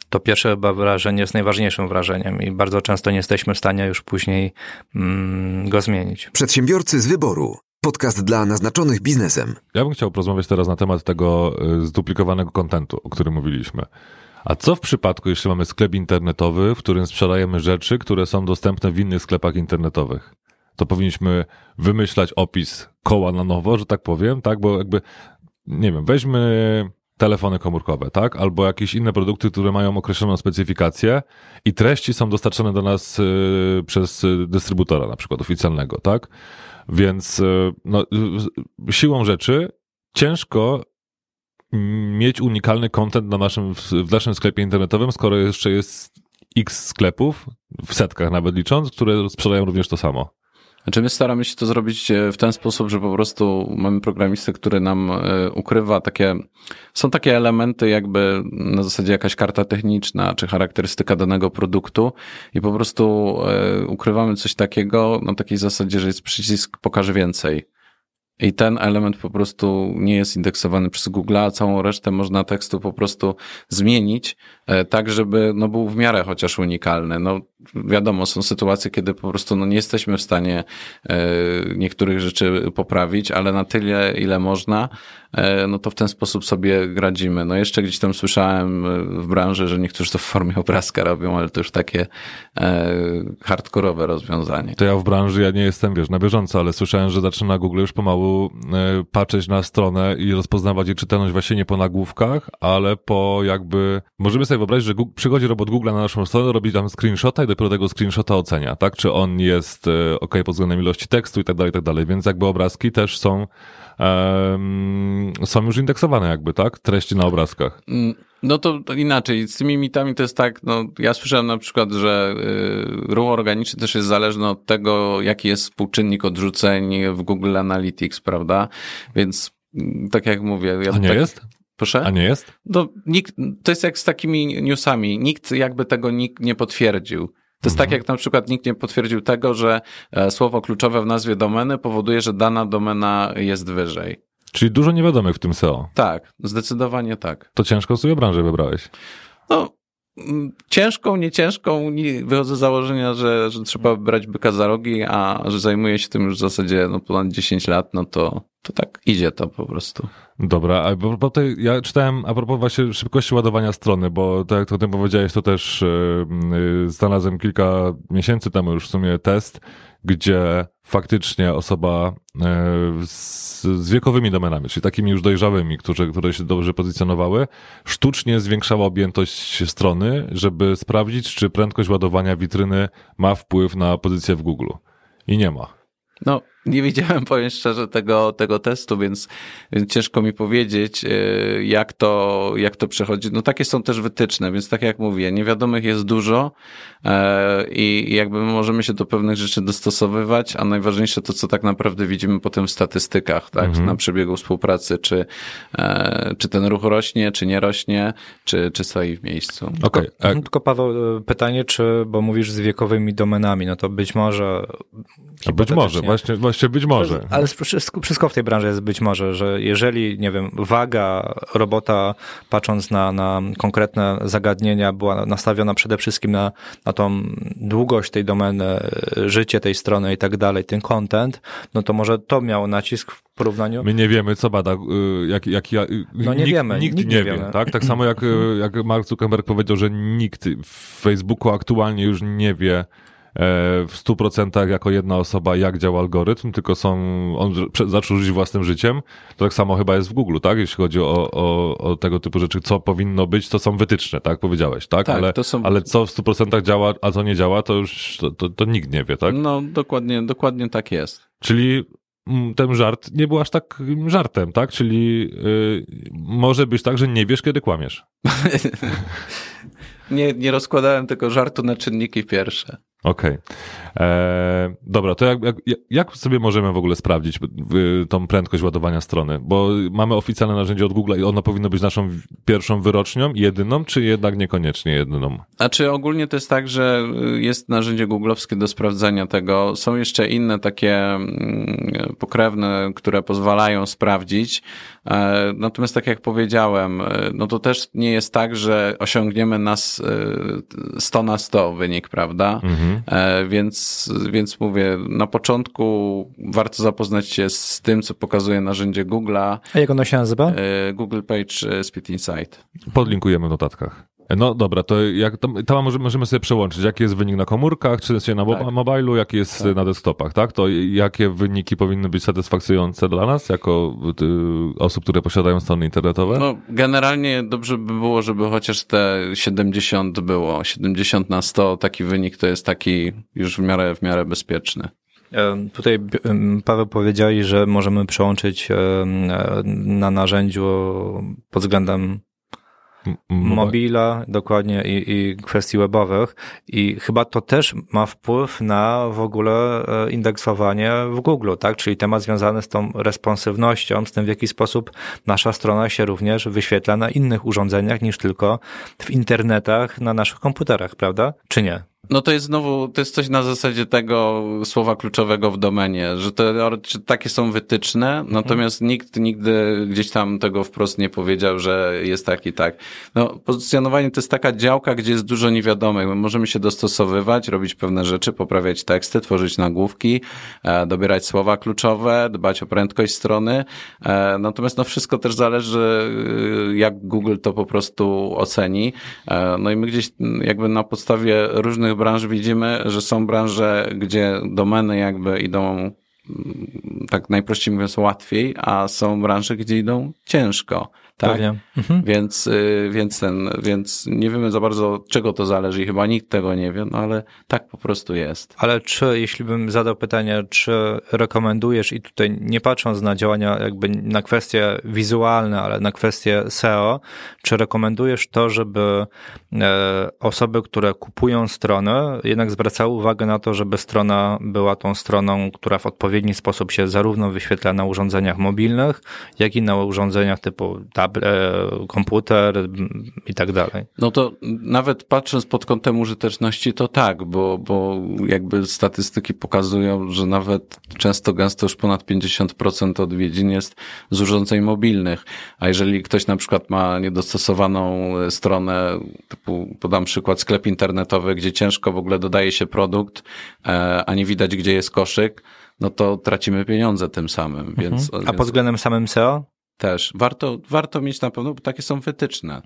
to pierwsze chyba wrażenie jest najważniejszym wrażeniem i bardzo często nie jesteśmy w stanie już później mm, go zmienić. Przedsiębiorcy z wyboru. Podcast dla naznaczonych biznesem. Ja bym chciał porozmawiać teraz na temat tego y, zduplikowanego kontentu, o którym mówiliśmy. A co w przypadku, jeśli mamy sklep internetowy, w którym sprzedajemy rzeczy, które są dostępne w innych sklepach internetowych? To powinniśmy wymyślać opis koła na nowo, że tak powiem, tak? Bo jakby, nie wiem, weźmy telefony komórkowe, tak? Albo jakieś inne produkty, które mają określoną specyfikację i treści są dostarczane do nas y, przez dystrybutora, na przykład oficjalnego, tak? Więc y, no, y, siłą rzeczy ciężko mieć unikalny content na naszym, w naszym sklepie internetowym, skoro jeszcze jest x sklepów, w setkach nawet licząc, które sprzedają również to samo. Znaczy my staramy się to zrobić e, w ten sposób, że po prostu mamy programistę, który nam e, ukrywa takie, są takie elementy jakby na zasadzie jakaś karta techniczna, czy charakterystyka danego produktu i po prostu e, ukrywamy coś takiego na takiej zasadzie, że jest przycisk pokaż więcej. I ten element po prostu nie jest indeksowany przez Google, a całą resztę można tekstu po prostu zmienić, tak żeby no, był w miarę chociaż unikalny. No, wiadomo, są sytuacje, kiedy po prostu no, nie jesteśmy w stanie e, niektórych rzeczy poprawić, ale na tyle, ile można, e, no to w ten sposób sobie radzimy. No jeszcze gdzieś tam słyszałem e, w branży, że niektórzy to w formie obrazka robią, ale to już takie e, hardkorowe rozwiązanie. To ja w branży, ja nie jestem, wiesz, na bieżąco, ale słyszałem, że zaczyna Google już pomału e, patrzeć na stronę i rozpoznawać jej czytelność właśnie nie po nagłówkach, ale po jakby, możemy sobie wyobrazić, że Google, przychodzi robot Google na naszą stronę, robi tam screenshota i dopiero tego screenshota ocenia, tak? Czy on jest e, ok pod względem ilości tekstu i tak dalej, i tak dalej. Więc jakby obrazki też są, em, są już indeksowane jakby, tak? Treści na obrazkach. Mm, No to to inaczej. Z tymi mitami to jest tak, no ja słyszałem na przykład, że y, ruch organiczny też jest zależny od tego, jaki jest współczynnik odrzuceń w Google Analytics, prawda? Więc mm, tak jak mówię. Ja A nie tak, jest? Proszę? A nie jest? No, nikt, to jest jak z takimi newsami. Nikt jakby tego nikt nie potwierdził. To jest tak, jak na przykład nikt nie potwierdził tego, że e, słowo kluczowe w nazwie domeny powoduje, że dana domena jest wyżej. Czyli dużo niewiadomych w tym SEO. Tak, zdecydowanie tak. To ciężko sobie branżę wybrałeś. No, mm, ciężką, nie ciężką, nie, wychodzę z założenia, że, że trzeba brać byka za rogi, a że zajmuję się tym już w zasadzie no, ponad 10 lat, no to, to tak idzie to po prostu. Dobra, a bo tej, ja czytałem a propos właśnie szybkości ładowania strony, bo tak jak to ty powiedziałeś, to też yy, znalazłem kilka miesięcy temu już w sumie test, gdzie faktycznie osoba yy, z, z wiekowymi domenami, czyli takimi już dojrzałymi, którzy, które się dobrze pozycjonowały, sztucznie zwiększała objętość strony, żeby sprawdzić, czy prędkość ładowania witryny ma wpływ na pozycję w Google. I nie ma. No, nie widziałem, powiem szczerze, tego, tego testu, więc, więc ciężko mi powiedzieć, y, jak to, jak to przechodzi. No takie są też wytyczne, więc tak jak mówię, niewiadomych jest dużo e, i jakby możemy się do pewnych rzeczy dostosowywać, a najważniejsze to, co tak naprawdę widzimy potem w statystykach, tak, mhm. na przebiegu współpracy, czy, e, czy ten ruch rośnie, czy nie rośnie, czy, czy stoi w miejscu. Okej. Okay. Tylko, tylko Paweł, e, pytanie, czy, bo mówisz z wiekowymi domenami, no to być może... Być może, właśnie, właśnie być może. Ale wszystko w tej branży jest być może, że jeżeli, nie wiem, waga robota, patrząc na, na konkretne zagadnienia, była nastawiona przede wszystkim na, na tą długość tej domeny, życie tej strony i tak dalej, ten content, no to może to miało nacisk w porównaniu. My nie wiemy, co bada, y, jak, jak, jak no nie nikt, wiemy, nikt, nikt nie, nie wie, wiemy. tak? Tak samo jak, y, jak Mark Zuckerberg powiedział, że nikt w Facebooku aktualnie już nie wie, E, w 100% jako jedna osoba, jak działa algorytm, tylko są, on zaczął żyć własnym życiem. To tak samo chyba jest w Google, tak? Jeśli chodzi o, o, o tego typu rzeczy, co powinno być, to są wytyczne, tak? Powiedziałeś, tak? tak ale, są... ale co w 100% działa, a co nie działa, to już to, to, to nikt nie wie, tak? No, dokładnie, dokładnie tak jest. Czyli mm, ten żart nie był aż tak żartem, tak? Czyli yy, może być tak, że nie wiesz, kiedy kłamiesz. nie, nie rozkładałem tego żartu na czynniki pierwsze. Okej. Okay. E, dobra, to jak, jak, jak, sobie możemy w ogóle sprawdzić tą prędkość ładowania strony? Bo mamy oficjalne narzędzie od Google i ono powinno być naszą pierwszą wyrocznią, jedyną, czy jednak niekoniecznie jedyną? A czy ogólnie to jest tak, że jest narzędzie googlowskie do sprawdzania tego? Są jeszcze inne takie mm, pokrewne, które pozwalają sprawdzić. E, natomiast tak jak powiedziałem, e, no to też nie jest tak, że osiągniemy nas 100 na 100 wynik, prawda? Mhm. Więc, więc mówię, na początku warto zapoznać się z tym, co pokazuje narzędzie Google'a. A jak ono się nazywa? E, Google Page e, Speed Insight. Podlinkujemy w notatkach. No dobra, to jak to, to możemy, możemy sobie przełączyć, jaki jest wynik na komórkach, czy na tak. mobilu, jaki jest tak. na desktopach, tak? To jakie wyniki powinny być satysfakcjonujące dla nas, jako y, osób, które posiadają strony internetowe? No, generalnie dobrze by było, żeby chociaż te 70 było. 70 na 100, taki wynik to jest taki już w miarę, w miarę bezpieczny. Tutaj Paweł powiedzieli, że możemy przełączyć na narzędziu pod względem mobila, dokładnie, i, i kwestii webowych. I chyba to też ma wpływ na w ogóle e, indeksowanie w Google, tak? Czyli temat związany z tą responsywnością, z tym w jaki sposób nasza strona się również wyświetla na innych urządzeniach niż tylko w internetach na naszych komputerach, prawda? Czy nie? No to jest znowu, to jest coś na zasadzie tego słowa kluczowego w domenie, że te, takie są wytyczne, mhm. natomiast nikt nigdy gdzieś tam tego wprost nie powiedział, że jest tak i tak. No, pozycjonowanie to jest taka działka, gdzie jest dużo niewiadomych. My możemy się dostosowywać, robić pewne rzeczy, poprawiać teksty, tworzyć nagłówki, e, dobierać słowa kluczowe, dbać o prędkość strony. E, natomiast no wszystko też zależy, e, jak Google to po prostu oceni. E, no i my gdzieś jakby na podstawie różnych branż widzimy, że są branże, gdzie domeny jakby idą mm, tak najprościej mówiąc łatwiej, a są branże, gdzie idą ciężko. Tak, mhm. więc, y, więc ten, więc nie wiemy za bardzo, od czego to zależy i chyba nikt tego nie wie, no ale tak po prostu jest. Ale czy, jeśli bym zadał pytanie, czy rekomendujesz i tutaj nie patrząc na działania jakby na kwestie wizualne, ale na kwestie SEO, czy rekomendujesz to, żeby e, osoby, które kupują stronę, jednak zwracały uwagę na to, żeby strona była tą stroną, która w odpowiedni sposób się zarówno wyświetla na urządzeniach mobilnych, jak i na urządzeniach typu tablet, tablet, komputer m, i tak dalej. No to nawet patrząc pod kątem użyteczności, to tak, bo, bo jakby statystyki pokazują, że nawet często gęsto już ponad 50% odwiedzin jest z urządzeń mobilnych. A jeżeli ktoś na przykład ma niedostosowaną stronę, typu, podam przykład, sklep internetowy, gdzie ciężko w ogóle dodaje się produkt, e, a nie widać, gdzie jest koszyk, no to tracimy pieniądze tym samym, więc... Mhm. A więc pod względem samym SEO? Też. Warto, warto mieć na pewno, bo takie są wytyczne.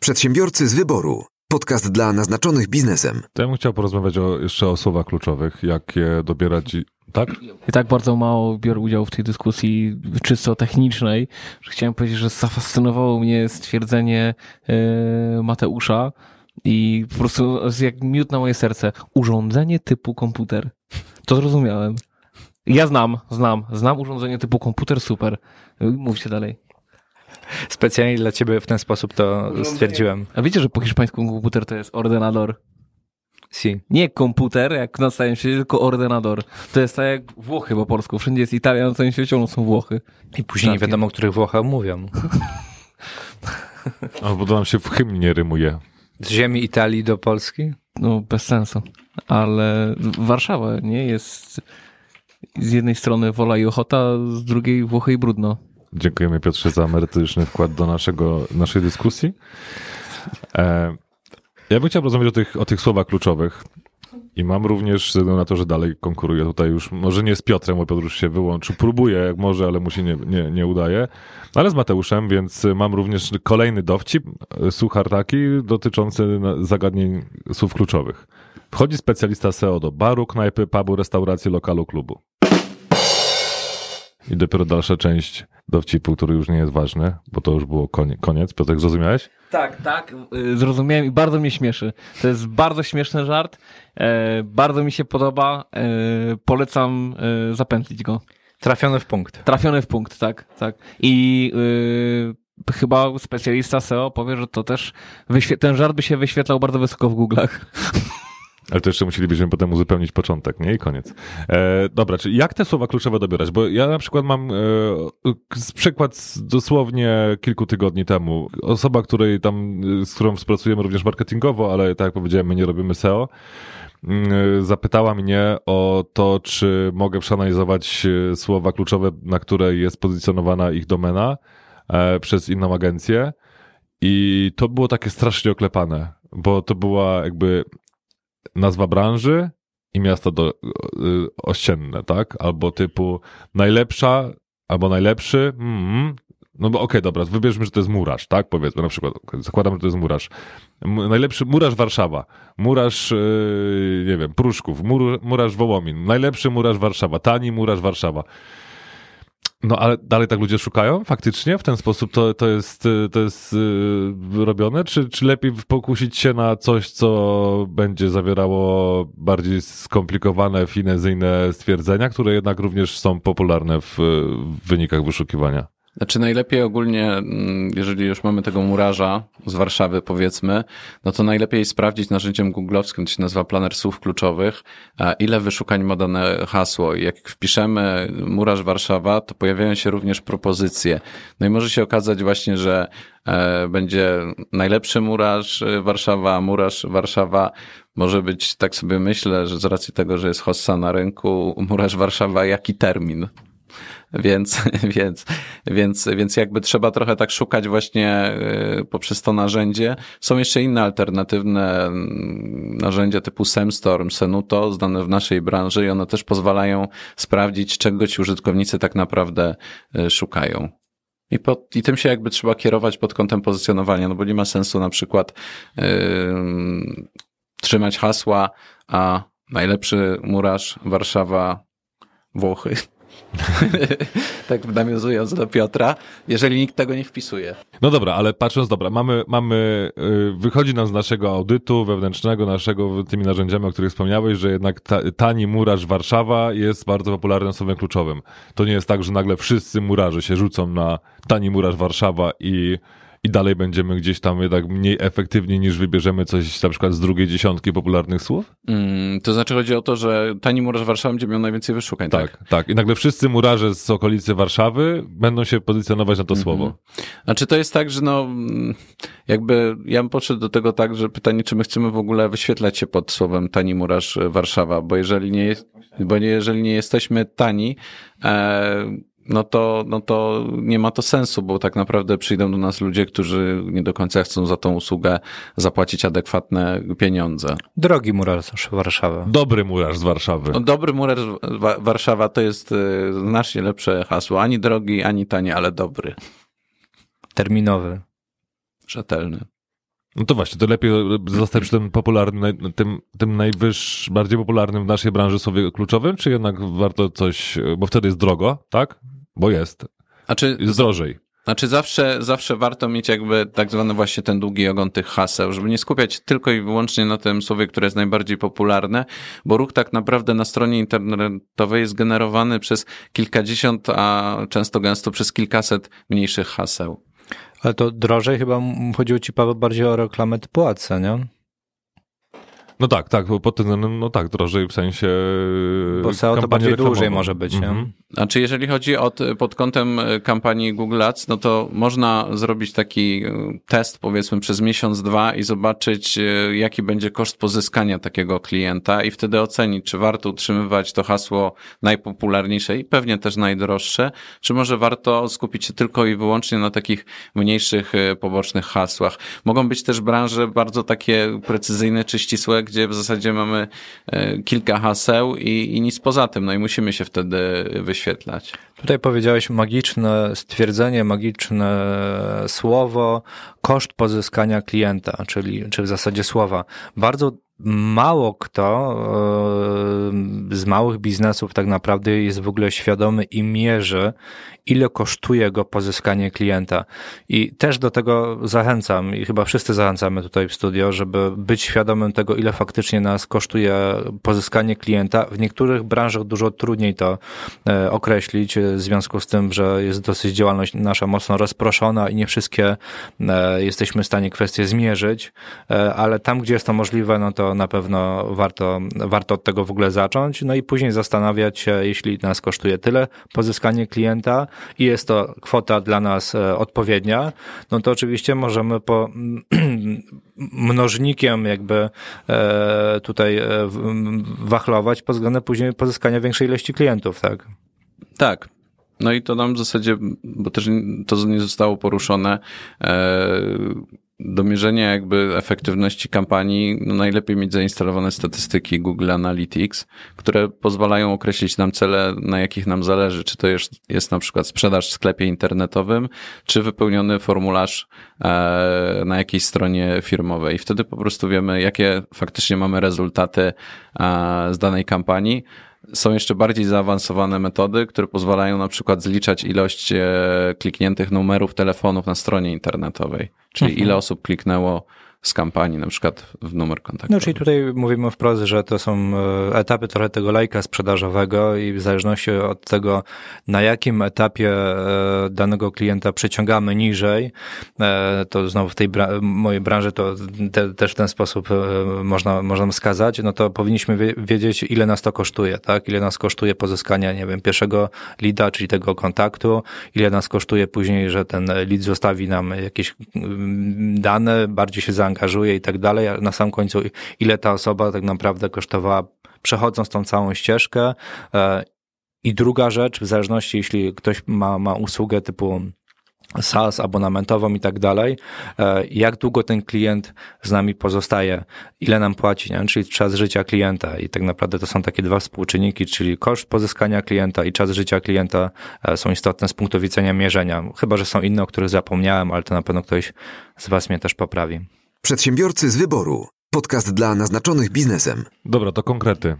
Przedsiębiorcy z wyboru. Podcast dla naznaczonych biznesem. To ja bym chciał porozmawiać o, jeszcze o słowach kluczowych, jak je dobierać, i- tak? I tak bardzo mało biorę udziału w tej dyskusji czysto technicznej, że chciałem powiedzieć, że zafascynowało mnie stwierdzenie e, Mateusza i po prostu jest jak miód na moje serce. Urządzenie typu komputer. To zrozumiałem. Ja znam, znam, znam urządzenie typu komputer, super. Mówcie dalej. Specjalnie dla ciebie w ten sposób to stwierdziłem. A wiecie, że po hiszpańsku komputer to jest ordenador? Si. Nie komputer, jak na całym świecie, tylko ordenador. To jest tak jak Włochy po polsku. Wszędzie jest Italia, na całym świecie ono są Włochy. I później nie wiadomo, o których Włochach mówią. Albo to nam się w hymn nie rymuje. Z ziemi Italii do Polski? No, bez sensu. Ale Warszawa, nie? Jest z jednej strony wola i ochota, z drugiej Włochy i brudno. Dziękujemy Piotrze za merytoryczny wkład do naszego, naszej dyskusji. E, ja bym chciał rozmawiać o tych, o tych słowach kluczowych. I mam również, ze względu na to, że dalej konkuruję tutaj już, może nie z Piotrem, bo Piotr już się wyłączył, próbuję jak może, ale mu się nie, nie, nie udaje, ale z Mateuszem, więc mam również kolejny dowcip, suchar taki, dotyczący zagadnień słów kluczowych. Wchodzi specjalista SEO do baru, knajpy, pubu, restauracji, lokalu, klubu. I dopiero dalsza część dowcipu, który już nie jest ważny, bo to już było konie- koniec. Piotrek, zrozumiałeś? Tak, tak. y, Zrozumiałem i bardzo mnie śmieszy. To jest bardzo śmieszny żart. E, bardzo mi się podoba. E, polecam e, zapętlić go. Trafiony w punkt. Trafiony w punkt, tak, tak. I y, chyba specjalista SEO powie, że to też ten żart by się wyświetlał bardzo wysoko w Google'ach. Ale to jeszcze musielibyśmy potem uzupełnić początek, nie? I koniec. E, dobra, czyli jak te słowa kluczowe dobierać? Bo ja na przykład mam e, przykład dosłownie kilku tygodni temu. Osoba, której tam, z którą współpracujemy również marketingowo, ale tak jak powiedziałem, my nie robimy SEO, mm, e, zapytała mnie o to, czy mogę przeanalizować e, słowa kluczowe, na które jest pozycjonowana ich domena e, przez inną agencję. I to było takie strasznie oklepane, bo to była jakby nazwa branży i miasto do, y, ościenne, tak? Albo typu najlepsza, albo najlepszy, mm, no bo okej, dobra, wybierzmy, że to jest murarz, tak? Powiedzmy na przykład, zakładam, że to jest murarz. M- najlepszy murarz Warszawa, murarz, yy, nie wiem, Pruszków, mur, murarz Wołomin, najlepszy murarz Warszawa, tani murarz Warszawa. No ale dalej tak ludzie szukają faktycznie? W ten sposób to, to jest, y, to jest yy, robione? Czy, czy lepiej pokusić się na coś, co będzie zawierało bardziej skomplikowane, finezyjne stwierdzenia, które jednak również są popularne w, w wynikach wyszukiwania? Znaczy najlepiej ogólnie, mm, jeżeli już mamy tego murarza z Warszawy powiedzmy, no to najlepiej sprawdzić narzędziem googlowskim, to się nazywa planer słów kluczowych, ile wyszukań ma dane hasło. I jak wpiszemy murarz Warszawa, to pojawiają się również propozycje. No i może się okazać właśnie, że e, będzie najlepszy murarz Warszawa, murarz Warszawa. Może być, tak sobie myślę, że z racji tego, że jest hossa na rynku, murarz Warszawa, jaki termin? Więc, więc, więc, więc jakby trzeba trochę tak szukać właśnie y, poprzez to narzędzie. Są jeszcze inne alternatywne mm, narzędzia typu Semstorm, Senuto, znane w naszej branży i one też pozwalają sprawdzić, czego ci użytkownicy tak naprawdę y, szukają. I, pod, I tym się jakby trzeba kierować pod kątem pozycjonowania, no bo nie ma sensu na przykład yy, trzymać hasła, a najlepszy murarz Warszawa, Włochy. tak nawiązując do Piotra, jeżeli nikt tego nie wpisuje. No dobra, ale patrząc, dobra, mamy, mamy, y, wychodzi nam z naszego audytu wewnętrznego, naszego, tymi narzędziami, o których wspomniałeś, że jednak ta, tani murarz Warszawa jest bardzo popularnym słowem kluczowym. To nie jest tak, że nagle wszyscy murarze się rzucą na tani murarz Warszawa i, i dalej będziemy gdzieś tam jednak mniej efektywni niż wybierzemy coś na przykład z drugiej dziesiątki popularnych słów? Mm, to znaczy chodzi o to, że tani murarz Warszawy będzie miał najwięcej wyszukań, tak? Tak, tak. I nagle wszyscy murarze z okolicy Warszawy będą się pozycjonować na to Mhm. słowo. Znaczy to jest tak, że no mm, jakby ja bym podszedł do tego tak, że pytanie, czy my chcemy w ogóle wyświetlać się pod słowem tani murarz e, Warszawa, bo jeżeli nie bo nie, jeżeli nie jesteśmy tani, e, no to, no to nie ma to sensu, bo tak naprawdę przyjdą do nas ludzie, którzy nie do końca chcą za tą usługę zapłacić adekwatne pieniądze. Drogi murarz Warszawy. Dobry murarz z Warszawy. No, dobry murarz Wa- Warszawa to jest e, znacznie lepsze hasło. Ani drogi, ani tani, ale dobry, Terminowy. rzetelny. No to właśnie, to lepiej zostać przy tym popularnym, tym, tym najwyższym, bardziej popularnym w naszej branży słowie kluczowym, czy jednak warto coś, bo wtedy jest drogo, tak? Bo jest. Znaczy, Jest drożej. Znaczy zawsze, zawsze warto mieć jakby tak zwany właśnie ten długi ogon tych haseł, żeby nie skupiać tylko i wyłącznie na tym słowie, które jest najbardziej popularne, bo ruch tak naprawdę na stronie internetowej jest generowany przez kilkadziesiąt, a często gęsto przez kilkaset mniejszych haseł. Ale to drożej chyba chodziło ci, Paweł, bardziej o reklamę typu AdS, nie? No tak, tak, bo pod tym względem, no tak, drożej w sensie Bo SEO to bardziej dłużej może być, nie? Mhm. Znaczy, jeżeli chodzi o, pod kątem e, kampanii Google Ads, no to można zrobić taki e, test, powiedzmy, przez miesiąc, dwa i zobaczyć, e, jaki będzie koszt pozyskania takiego klienta i wtedy ocenić, czy warto utrzymywać to hasło najpopularniejsze i pewnie też najdroższe, czy może warto skupić się tylko i wyłącznie na takich mniejszych, e, pobocznych hasłach. Mogą być też branże bardzo takie precyzyjne czy ścisłe, gdzie w zasadzie mamy e, kilka haseł i, i nic poza tym, no i musimy się wtedy wyświetlać. Tutaj powiedziałeś magiczne stwierdzenie, magiczne słowo, koszt pozyskania klienta, czyli czy w zasadzie słowa. Bardzo mało kto e, z małych biznesów tak naprawdę jest w ogóle świadomy i mierzy, ile kosztuje go pozyskanie klienta. I też do tego zachęcam i chyba wszyscy zachęcamy tutaj w studio, żeby być świadomym tego, ile faktycznie nas kosztuje pozyskanie klienta. W niektórych branżach dużo trudniej to e, określić, e, w związku z tym, że jest dosyć działalność nasza mocno rozproszona i nie wszystkie e, jesteśmy w stanie kwestie zmierzyć, ale tam, gdzie jest to możliwe, no to na pewno warto, warto od tego w ogóle zacząć, no i później zastanawiać się, jeśli nas kosztuje tyle pozyskanie klienta i jest to kwota dla nas e, odpowiednia, no to oczywiście możemy po mnożnikiem jakby e, tutaj e, wachlować pod względem później pozyskania większej ilości klientów, tak? Tak. No i to nam w zasadzie, bo też to nie zostało poruszone, do mierzenia jakby efektywności kampanii, no najlepiej mieć zainstalowane statystyki Google Analytics, które pozwalają określić nam cele, na jakich nam zależy. Czy to jest, jest na przykład sprzedaż w sklepie internetowym, czy wypełniony formularz e, na jakiejś stronie firmowej. I wtedy po prostu wiemy, jakie faktycznie mamy rezultaty e, z danej kampanii. Są jeszcze bardziej zaawansowane metody, które pozwalają na przykład zliczać ilość e, klikniętych numerów telefonów na stronie internetowej, czyli Mhm. ile osób kliknęło z kampanii, na przykład w numer kontaktowy. No, czyli tutaj mówimy wprost, że to są e, etapy trochę tego lajka sprzedażowego i w zależności od tego, na jakim etapie e, danego klienta przyciągamy niżej, e, to znowu w tej bra- mojej branży to te, też w ten sposób można, można wskazać, no to powinniśmy wie- wiedzieć, ile nas to kosztuje, tak? Ile nas kosztuje pozyskanie, nie wiem, pierwszego leada, czyli tego kontaktu, ile nas kosztuje później, że ten lead zostawi nam jakieś mm, dane, bardziej się zaangażuje i tak dalej, a na sam końcu ile ta osoba tak naprawdę kosztowała przechodząc tą całą ścieżkę. E, I druga rzecz, w zależności jeśli ktoś ma, ma usługę typu SaaS, abonamentową i tak dalej, e, jak długo ten klient z nami pozostaje, ile nam płaci, nie? czyli czas życia klienta i tak naprawdę to są takie dwa współczynniki, czyli koszt pozyskania klienta i czas życia klienta e, są istotne z punktu widzenia mierzenia. Chyba, że są inne, o których zapomniałem, ale to na pewno ktoś z Was mnie też poprawi. Przedsiębiorcy z wyboru. Podcast dla naznaczonych biznesem. Dobra, to konkrety.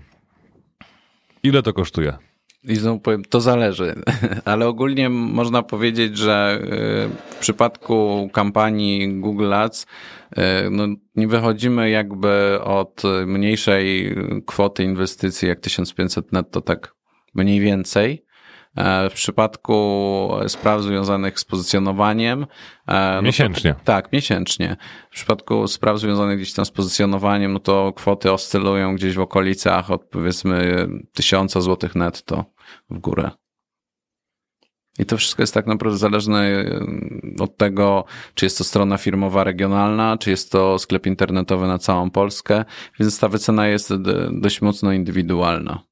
Ile to kosztuje? I znowu powiem, to zależy, ale ogólnie można powiedzieć, że y, w przypadku kampanii Google Ads y, no, nie wychodzimy jakby od mniejszej kwoty inwestycji jak 1500 netto, tak mniej więcej. E, w przypadku spraw związanych z pozycjonowaniem. e, no to- Miesięcznie. tak, miesięcznie. W przypadku spraw związanych gdzieś tam z pozycjonowaniem, no to kwoty oscylują gdzieś w okolicach od powiedzmy tysiąca złotych netto w górę. I to wszystko jest tak naprawdę zależne e, od tego, czy jest to strona firmowa regionalna, czy jest to sklep internetowy na całą Polskę, więc ta wycena jest dość mocno indywidualna.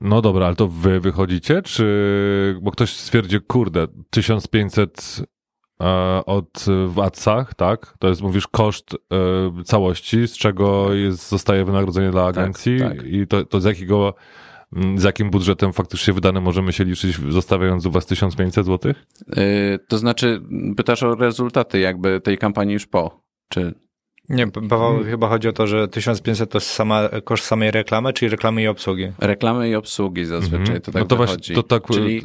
No dobra, ale to wy wychodzicie, czy... Bo ktoś stwierdzi, kurde, 1500 e, od w adsach, tak? To jest, mówisz, koszt e, całości, z czego jest, zostaje wynagrodzenie dla agencji tak. i to, to z jakiego z jakim budżetem faktycznie wydane możemy się liczyć, zostawiając u was 1500 zł? Yy, To znaczy, pytasz o rezultaty jakby tej kampanii już po, czy... Nie, Paweł, chyba chodzi o to, że 1500 to jest sama, koszt samej reklamy, czyli reklamy i obsługi. Reklamy i obsługi zazwyczaj, Mhm. to tak no to wychodzi. właśnie, to tak, Czyli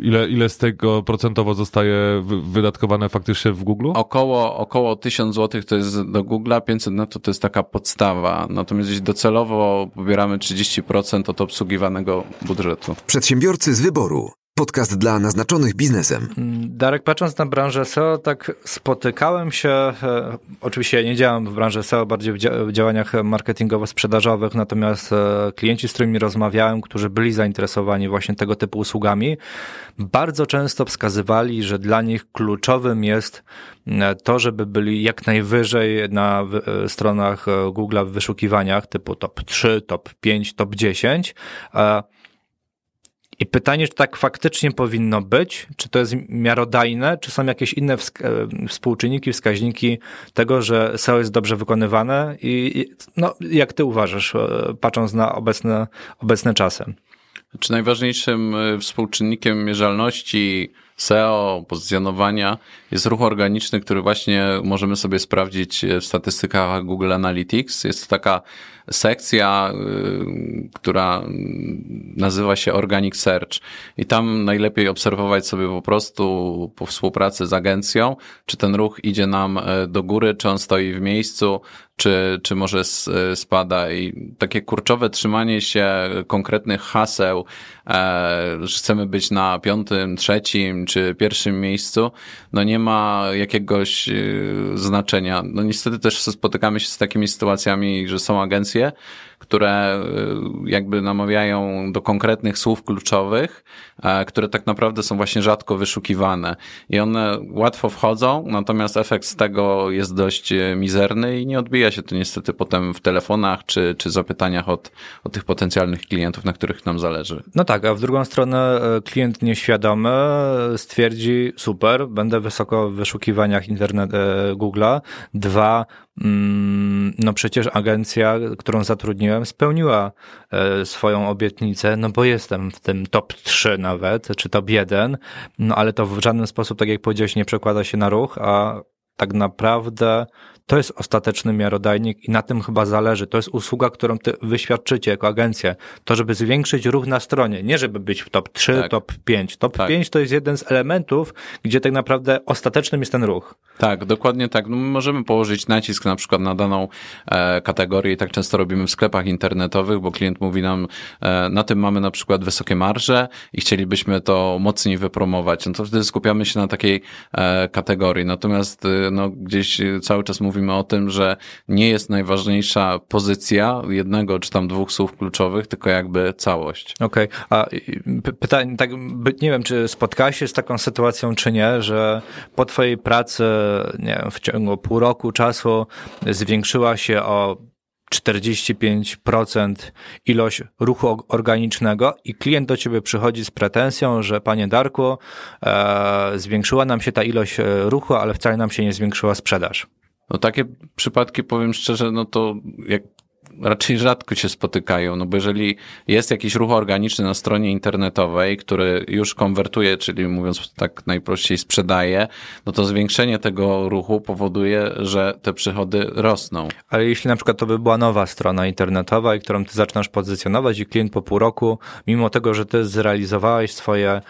ile, ile z tego procentowo zostaje wy- wydatkowane faktycznie w Google? około, około 1000 zł to jest do Google'a, 500 no to to jest taka podstawa. Natomiast jeśli docelowo pobieramy 30% od obsługiwanego budżetu. Przedsiębiorcy z wyboru. Podcast dla naznaczonych biznesem. Darek, patrząc na branżę SEO, tak spotykałem się, e, oczywiście ja nie działam w branży SEO, bardziej w, dzia- w działaniach marketingowo-sprzedażowych, natomiast e, klienci, z którymi rozmawiałem, którzy byli zainteresowani właśnie tego typu usługami, bardzo często wskazywali, że dla nich kluczowym jest e, to, żeby byli jak najwyżej na stronach Google'a w wyszukiwaniach typu top 3, top 5, top 10. E, i pytanie, czy tak faktycznie powinno być, czy to jest miarodajne, czy są jakieś inne e, współczynniki, wskaźniki tego, że SEO jest dobrze wykonywane? I i, no, jak ty uważasz, e, patrząc na obecne, obecne czasy? Czy najważniejszym y, współczynnikiem mierzalności SEO, pozycjonowania. Jest ruch organiczny, który właśnie możemy sobie sprawdzić w statystykach Google Analytics. Jest to taka sekcja, y, która nazywa się Organic Search. I tam najlepiej obserwować sobie po prostu po współpracy z agencją, czy ten ruch idzie nam e, do góry, czy on stoi w miejscu, czy, czy może spada i takie kurczowe trzymanie się konkretnych haseł, e, że chcemy być na piątym, trzecim czy pierwszym miejscu, no nie ma jakiegoś e, znaczenia. No niestety też spotykamy się z takimi sytuacjami, że są agencje, które e, jakby namawiają do konkretnych słów kluczowych, e, które tak naprawdę są właśnie rzadko wyszukiwane i one łatwo wchodzą, natomiast efekt z tego jest dość e, mizerny i nie odbija się to niestety potem w telefonach czy, czy zapytaniach od, od tych potencjalnych klientów, na których nam zależy. No tak, a w drugą stronę e, klient nieświadomy stwierdzi, super, będę wysoko w wyszukiwaniach internet Google'a. Dwa, mm, no przecież agencja, którą zatrudniłem, spełniła e, swoją obietnicę, no bo jestem w tym top 3 nawet, czy top 1, no ale to w żaden sposób, tak jak powiedziałeś, nie przekłada się na ruch, a tak naprawdę to jest ostateczny miarodajnik i na tym chyba zależy. To jest usługa, którą ty wyświadczycie jako agencja. To, żeby zwiększyć ruch na stronie, nie żeby być w top 3, Tak. top 5. Top Tak. 5 to jest jeden z elementów, gdzie tak naprawdę ostatecznym jest ten ruch. Tak, dokładnie tak. No, my możemy położyć nacisk na przykład na daną e, kategorię i tak często robimy w sklepach internetowych, bo klient mówi nam, e, na tym mamy na przykład wysokie marże i chcielibyśmy to mocniej wypromować. No to wtedy skupiamy się na takiej e, kategorii. Natomiast e, no, gdzieś cały czas mówimy o tym, że nie jest najważniejsza pozycja jednego czy tam dwóch słów kluczowych, tylko jakby całość. Okej, a y, py- pytanie, tak, nie wiem, czy spotkałeś się z taką sytuacją, czy nie, że po twojej pracy, nie wiem, w ciągu pół roku czasu zwiększyła się o 45% ilość ruchu organicznego i klient do ciebie przychodzi z pretensją, że panie Darku, e, zwiększyła nam się ta ilość e, ruchu, ale wcale nam się nie zwiększyła sprzedaż. No takie przypadki, powiem szczerze, no to jak raczej rzadko się spotykają, no bo jeżeli jest jakiś ruch organiczny na stronie internetowej, który już konwertuje, czyli mówiąc tak najprościej sprzedaje, no to zwiększenie tego ruchu powoduje, że te przychody rosną. Ale jeśli na przykład to by była nowa strona internetowa, i którą ty zaczynasz pozycjonować i klient po pół roku, mimo tego, że ty zrealizowałeś swoje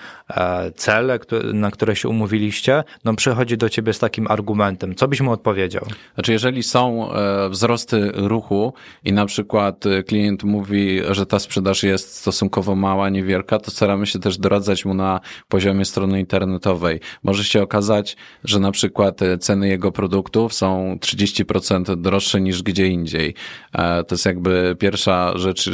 cele, które, na które się umówiliście, no przychodzi do ciebie z takim argumentem. Co byś mu odpowiedział? Znaczy, jeżeli są e, wzrosty ruchu i na przykład y, klient mówi, że ta sprzedaż jest stosunkowo mała, niewielka, to staramy się też doradzać mu na poziomie strony internetowej. Może się okazać, że na przykład ceny jego produktów są 30% droższe niż gdzie indziej. E, to jest jakby pierwsza rzecz,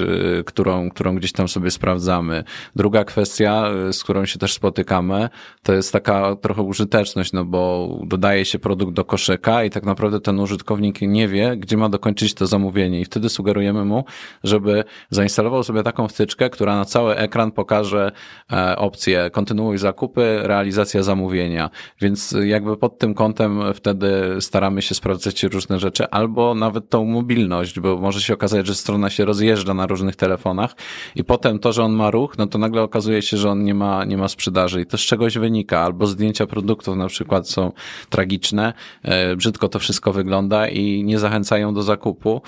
którą, którą gdzieś tam sobie sprawdzamy. Druga kwestia, z którą się też spotykamy, to jest taka trochę użyteczność, no bo dodaje się produkt do koszyka i tak naprawdę ten użytkownik nie wie, gdzie ma dokończyć to zamówienie i wtedy sugerujemy mu, żeby zainstalował sobie taką wtyczkę, która na cały ekran pokaże e, opcję kontynuuj zakupy, realizacja zamówienia. Więc jakby pod tym kątem wtedy staramy się sprawdzać różne rzeczy, albo nawet tą mobilność, bo może się okazać, że strona się rozjeżdża na różnych telefonach i potem to, że on ma ruch, no to nagle okazuje się, że on nie ma, nie ma sprzedaży i to z czegoś wynika, albo zdjęcia produktów na przykład są tragiczne, e, brzydko to wszystko wygląda i nie zachęcają do zakupu.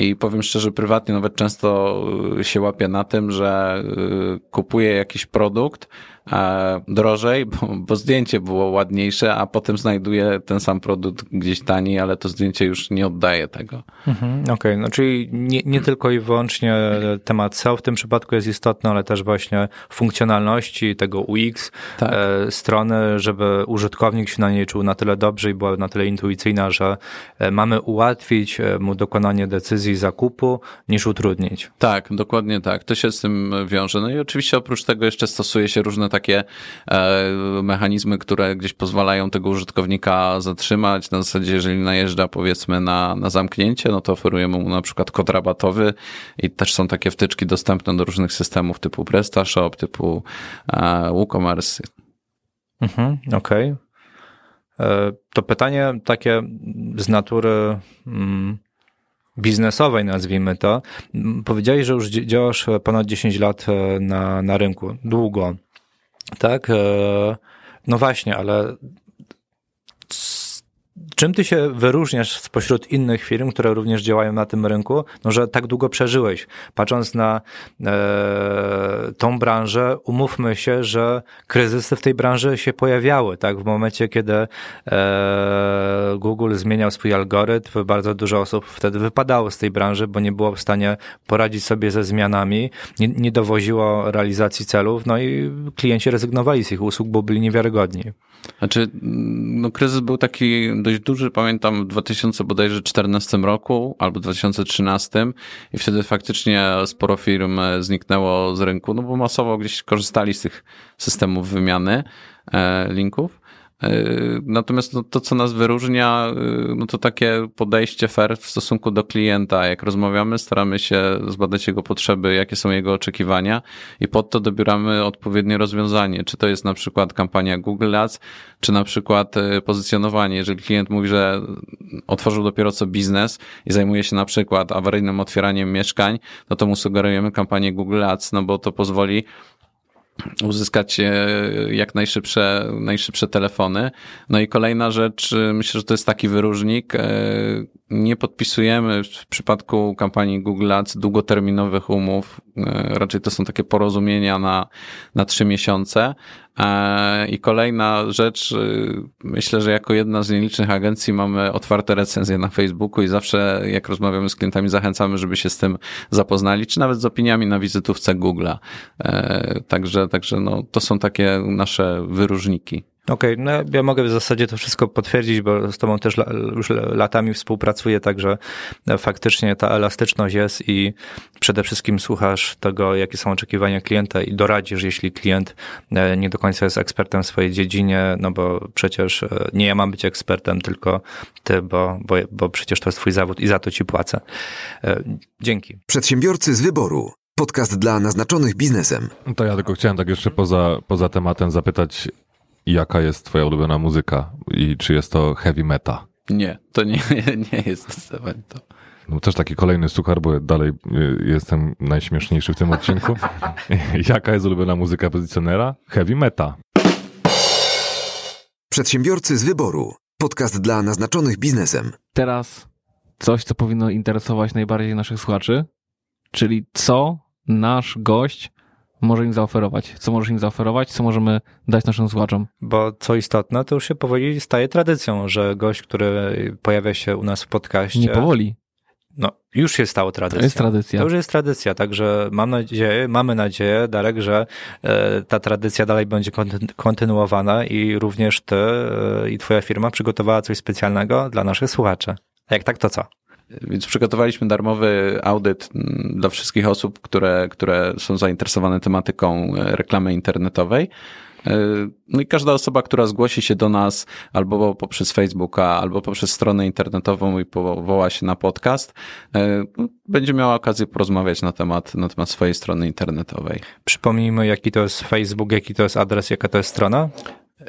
I powiem szczerze, prywatnie nawet często się łapię na tym, że y, kupuję jakiś produkt, drożej, bo, bo, zdjęcie było ładniejsze, a potem znajduję ten sam produkt gdzieś taniej, ale to zdjęcie już nie oddaje tego. Mhm, Okej, okay. no czyli nie, nie tylko i wyłącznie temat SEO w tym przypadku jest istotny, ale też właśnie funkcjonalności tego UX tak. e, strony, żeby użytkownik się na niej czuł na tyle dobrze i była na tyle intuicyjna, że e, mamy ułatwić e, mu dokonanie decyzji zakupu niż utrudnić. Tak, dokładnie tak. To się z tym wiąże. No i oczywiście oprócz tego jeszcze stosuje się różne takie e, mechanizmy, które gdzieś pozwalają tego użytkownika zatrzymać. Na zasadzie, jeżeli najeżdża powiedzmy na, na zamknięcie, no to oferujemy mu na przykład kod rabatowy i też są takie wtyczki dostępne do różnych systemów typu PrestaShop, typu e, WooCommerce. Mhm, Okej. Okay. E, to pytanie takie z natury mm, biznesowej, nazwijmy to. Powiedziałeś, że już działasz ponad 10 lat na, na rynku. Długo. Tak? E, no właśnie, ale czym ty się wyróżniasz spośród innych firm, które również działają na tym rynku, no, że tak długo przeżyłeś? Patrząc na e, tą branżę, umówmy się, że kryzysy w tej branży się pojawiały, tak? W momencie, kiedy e, Google zmieniał swój algorytm, bardzo dużo osób wtedy wypadało z tej branży, bo nie było w stanie poradzić sobie ze zmianami, nie, nie dowoziło realizacji celów, no i klienci rezygnowali z ich usług, bo byli niewiarygodni. Znaczy, no kryzys był taki dość duży, pamiętam w 2014 roku albo 2013 i wtedy faktycznie sporo firm zniknęło z rynku, no bo masowo gdzieś korzystali z tych systemów wymiany e, linków. E, natomiast no, to, co nas wyróżnia, e, no to takie podejście fair w stosunku do klienta. Jak rozmawiamy, staramy się zbadać jego potrzeby, jakie są jego oczekiwania i pod to dobieramy odpowiednie rozwiązanie. Czy to jest na przykład kampania Google Ads, czy na przykład e, pozycjonowanie. Jeżeli klient mówi, że otworzył dopiero co biznes i zajmuje się na przykład awaryjnym otwieraniem mieszkań, no to mu sugerujemy kampanię Google Ads, no bo to pozwoli uzyskać e, jak najszybsze, najszybsze telefony. No i kolejna rzecz, e, myślę, że to jest taki wyróżnik. E, nie podpisujemy w przypadku kampanii Google Ads długoterminowych umów. Raczej to są takie porozumienia na, na trzy miesiące. I kolejna rzecz, myślę, że jako jedna z nielicznych agencji mamy otwarte recenzje na Facebooku i zawsze jak rozmawiamy z klientami zachęcamy, żeby się z tym zapoznali, czy nawet z opiniami na wizytówce Google'a. Także, także no, to są takie nasze wyróżniki. Okej, okay, no ja mogę w zasadzie to wszystko potwierdzić, bo z Tobą też już latami współpracuję, także faktycznie ta elastyczność jest i przede wszystkim słuchasz tego, jakie są oczekiwania klienta i doradzisz, jeśli klient e, nie do końca jest ekspertem w swojej dziedzinie, no bo przecież e, nie ja mam być ekspertem, tylko Ty, bo, bo, bo przecież to jest Twój zawód i za to Ci płacę. E, dzięki. Przedsiębiorcy z wyboru. Podcast dla naznaczonych biznesem. To ja tylko chciałem tak jeszcze poza, poza tematem zapytać, jaka jest twoja ulubiona muzyka i czy jest to heavy metal? Nie, to nie, nie jest zdecydowanie to. No też taki kolejny suchar, bo dalej y, jestem najśmieszniejszy w tym odcinku. jaka jest ulubiona muzyka pozycjonera? Heavy metal. Przedsiębiorcy z wyboru. Podcast dla naznaczonych biznesem. Teraz coś, co powinno interesować najbardziej naszych słuchaczy, czyli co nasz gość może im zaoferować? Co możesz im zaoferować? Co możemy dać naszym słuchaczom? Bo co istotne, to już się powoli staje tradycją, że gość, który pojawia się u nas w podcaście... Nie powoli. No, już się stało tradycją. To jest tradycja. To już jest tradycja, także mam nadzieję, mamy nadzieję, Darek, że e, ta tradycja dalej będzie konty- kontynuowana i również ty e, i twoja firma przygotowała coś specjalnego dla naszych słuchaczy. A jak tak, to co? Więc przygotowaliśmy darmowy audyt dla wszystkich osób, które, które są zainteresowane tematyką e, reklamy internetowej. E, No i każda osoba, która zgłosi się do nas albo poprzez Facebooka, albo poprzez stronę internetową i powoła się na podcast, e, będzie miała okazję porozmawiać na temat, na temat swojej strony internetowej. Przypomnijmy, jaki to jest Facebook, jaki to jest adres, jaka to jest strona.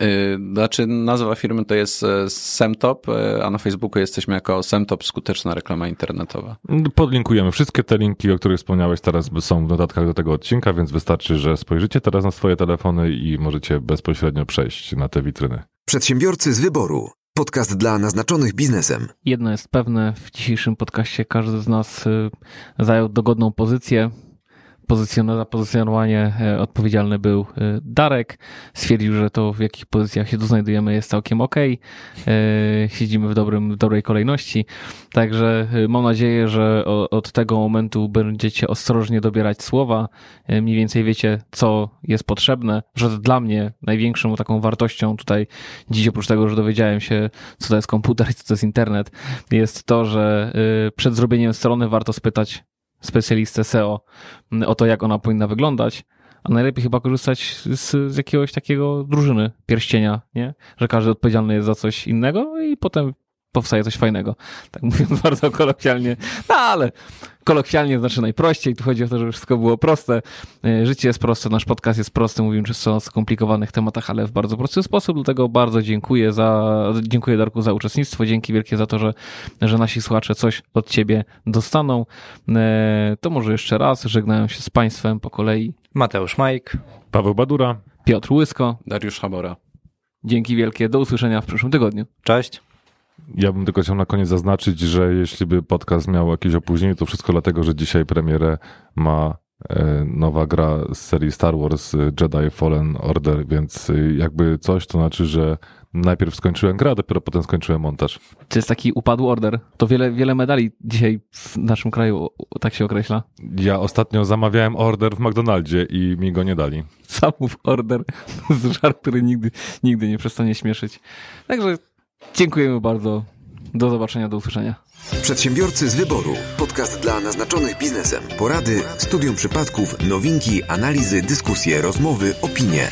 Yy, Znaczy, nazwa firmy to jest e, Semtop, e, a na Facebooku jesteśmy jako Semtop Skuteczna Reklama Internetowa. Podlinkujemy. Wszystkie te linki, o których wspomniałeś teraz są w notatkach do tego odcinka, więc wystarczy, że spojrzycie teraz na swoje telefony i możecie bezpośrednio przejść na te witryny. Przedsiębiorcy z wyboru. Podcast dla naznaczonych biznesem. Jedno jest pewne, w dzisiejszym podcaście każdy z nas y, zajął dogodną pozycję. Pozycjonowanie e, odpowiedzialny był y, Darek. Stwierdził, że to w jakich pozycjach się tu znajdujemy jest całkiem ok. Siedzimy w, dobrym, w dobrej kolejności. Także mam nadzieję, że od tego momentu będziecie ostrożnie dobierać słowa. Mniej więcej wiecie, co jest potrzebne. Że dla mnie największą taką wartością tutaj dziś oprócz tego, że dowiedziałem się, co to jest komputer i co to jest internet, jest to, że przed zrobieniem strony warto spytać specjalistę SEO mm, o to, jak ona powinna wyglądać. A najlepiej chyba korzystać z, z jakiegoś takiego drużyny pierścienia, nie? Że każdy odpowiedzialny jest za coś innego i potem powstaje coś fajnego. Tak mówiąc bardzo kolokwialnie. No ale kolokwialnie znaczy najprościej. Tu chodzi o to, żeby wszystko było proste. E, Życie jest proste, nasz podcast jest prosty. Mówimy często o skomplikowanych tematach, ale w bardzo prosty sposób. Dlatego bardzo dziękuję za, dziękuję Darku za uczestnictwo. Dzięki wielkie za to, że, że nasi słuchacze coś od ciebie dostaną. E, To może jeszcze raz żegnają się z Państwem po kolei. Mateusz Majk. Paweł Badura. Piotr Łysko. Dariusz Habora. Dzięki wielkie. Do usłyszenia w przyszłym tygodniu. Cześć. Ja bym tylko chciał na koniec zaznaczyć, że jeśli by podcast miał jakieś opóźnienie, to wszystko dlatego, że dzisiaj premierę ma e, nowa gra z serii Star Wars e, Jedi Fallen Order, więc e, jakby coś, to znaczy, że najpierw skończyłem grę, a dopiero potem skończyłem montaż. To jest taki upadły order. To wiele, wiele medali dzisiaj w naszym kraju tak się określa. Ja ostatnio zamawiałem order w McDonaldzie i mi go nie dali. Samów order jest żart, który nigdy, nigdy nie przestanie śmieszyć. Także dziękujemy bardzo. Do zobaczenia, do usłyszenia. Przedsiębiorcy z wyboru. Podcast dla naznaczonych biznesem. Porady, studium przypadków, nowinki, analizy, dyskusje, rozmowy, opinie.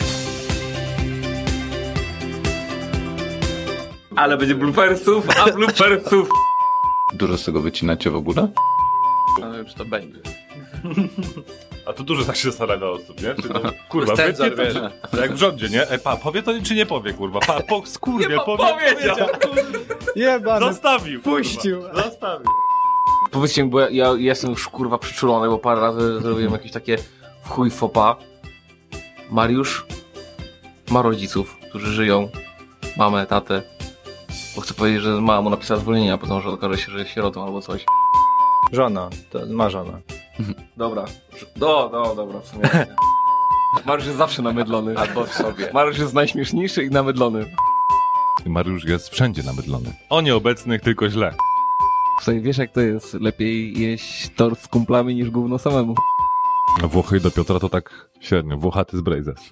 Ale będzie bloopersów, a bloopersów. Dużo z tego wycinacie w ogóle? Ale już to będzie. A to dużo tak się stara osób, nie? Czy to, kurwa, zarwie- czy, jak w rządzie, nie? E, pa, powie to czy nie powie, kurwa? Pa, po, skurwie, Nie, powie, powiedział. Jebany. Zostawił, Puścił. Kurwa, zostawił. Powiedzcie mi, bo ja, ja jestem już kurwa przyczulony, bo parę razy zrobiłem jakieś takie w chuj fopa. Mariusz ma rodziców, którzy żyją. Mamę, tatę. Bo chcę powiedzieć, że mama mu napisała zwolnienie, a potem że okaże się, że jest sierotą albo coś. Żona. To ma żonę. Dobra. Do, do, dobra, w sumie. Mariusz jest zawsze namydlony. Albo w sobie. Mariusz jest najśmieszniejszy i namydlony. Mariusz jest wszędzie namydlony. O nieobecnych tylko źle. Słuchaj, wiesz jak to jest? Lepiej jeść tort z kumplami niż gówno samemu. Włochy do Piotra to tak średnio. Włochaty z Brazes.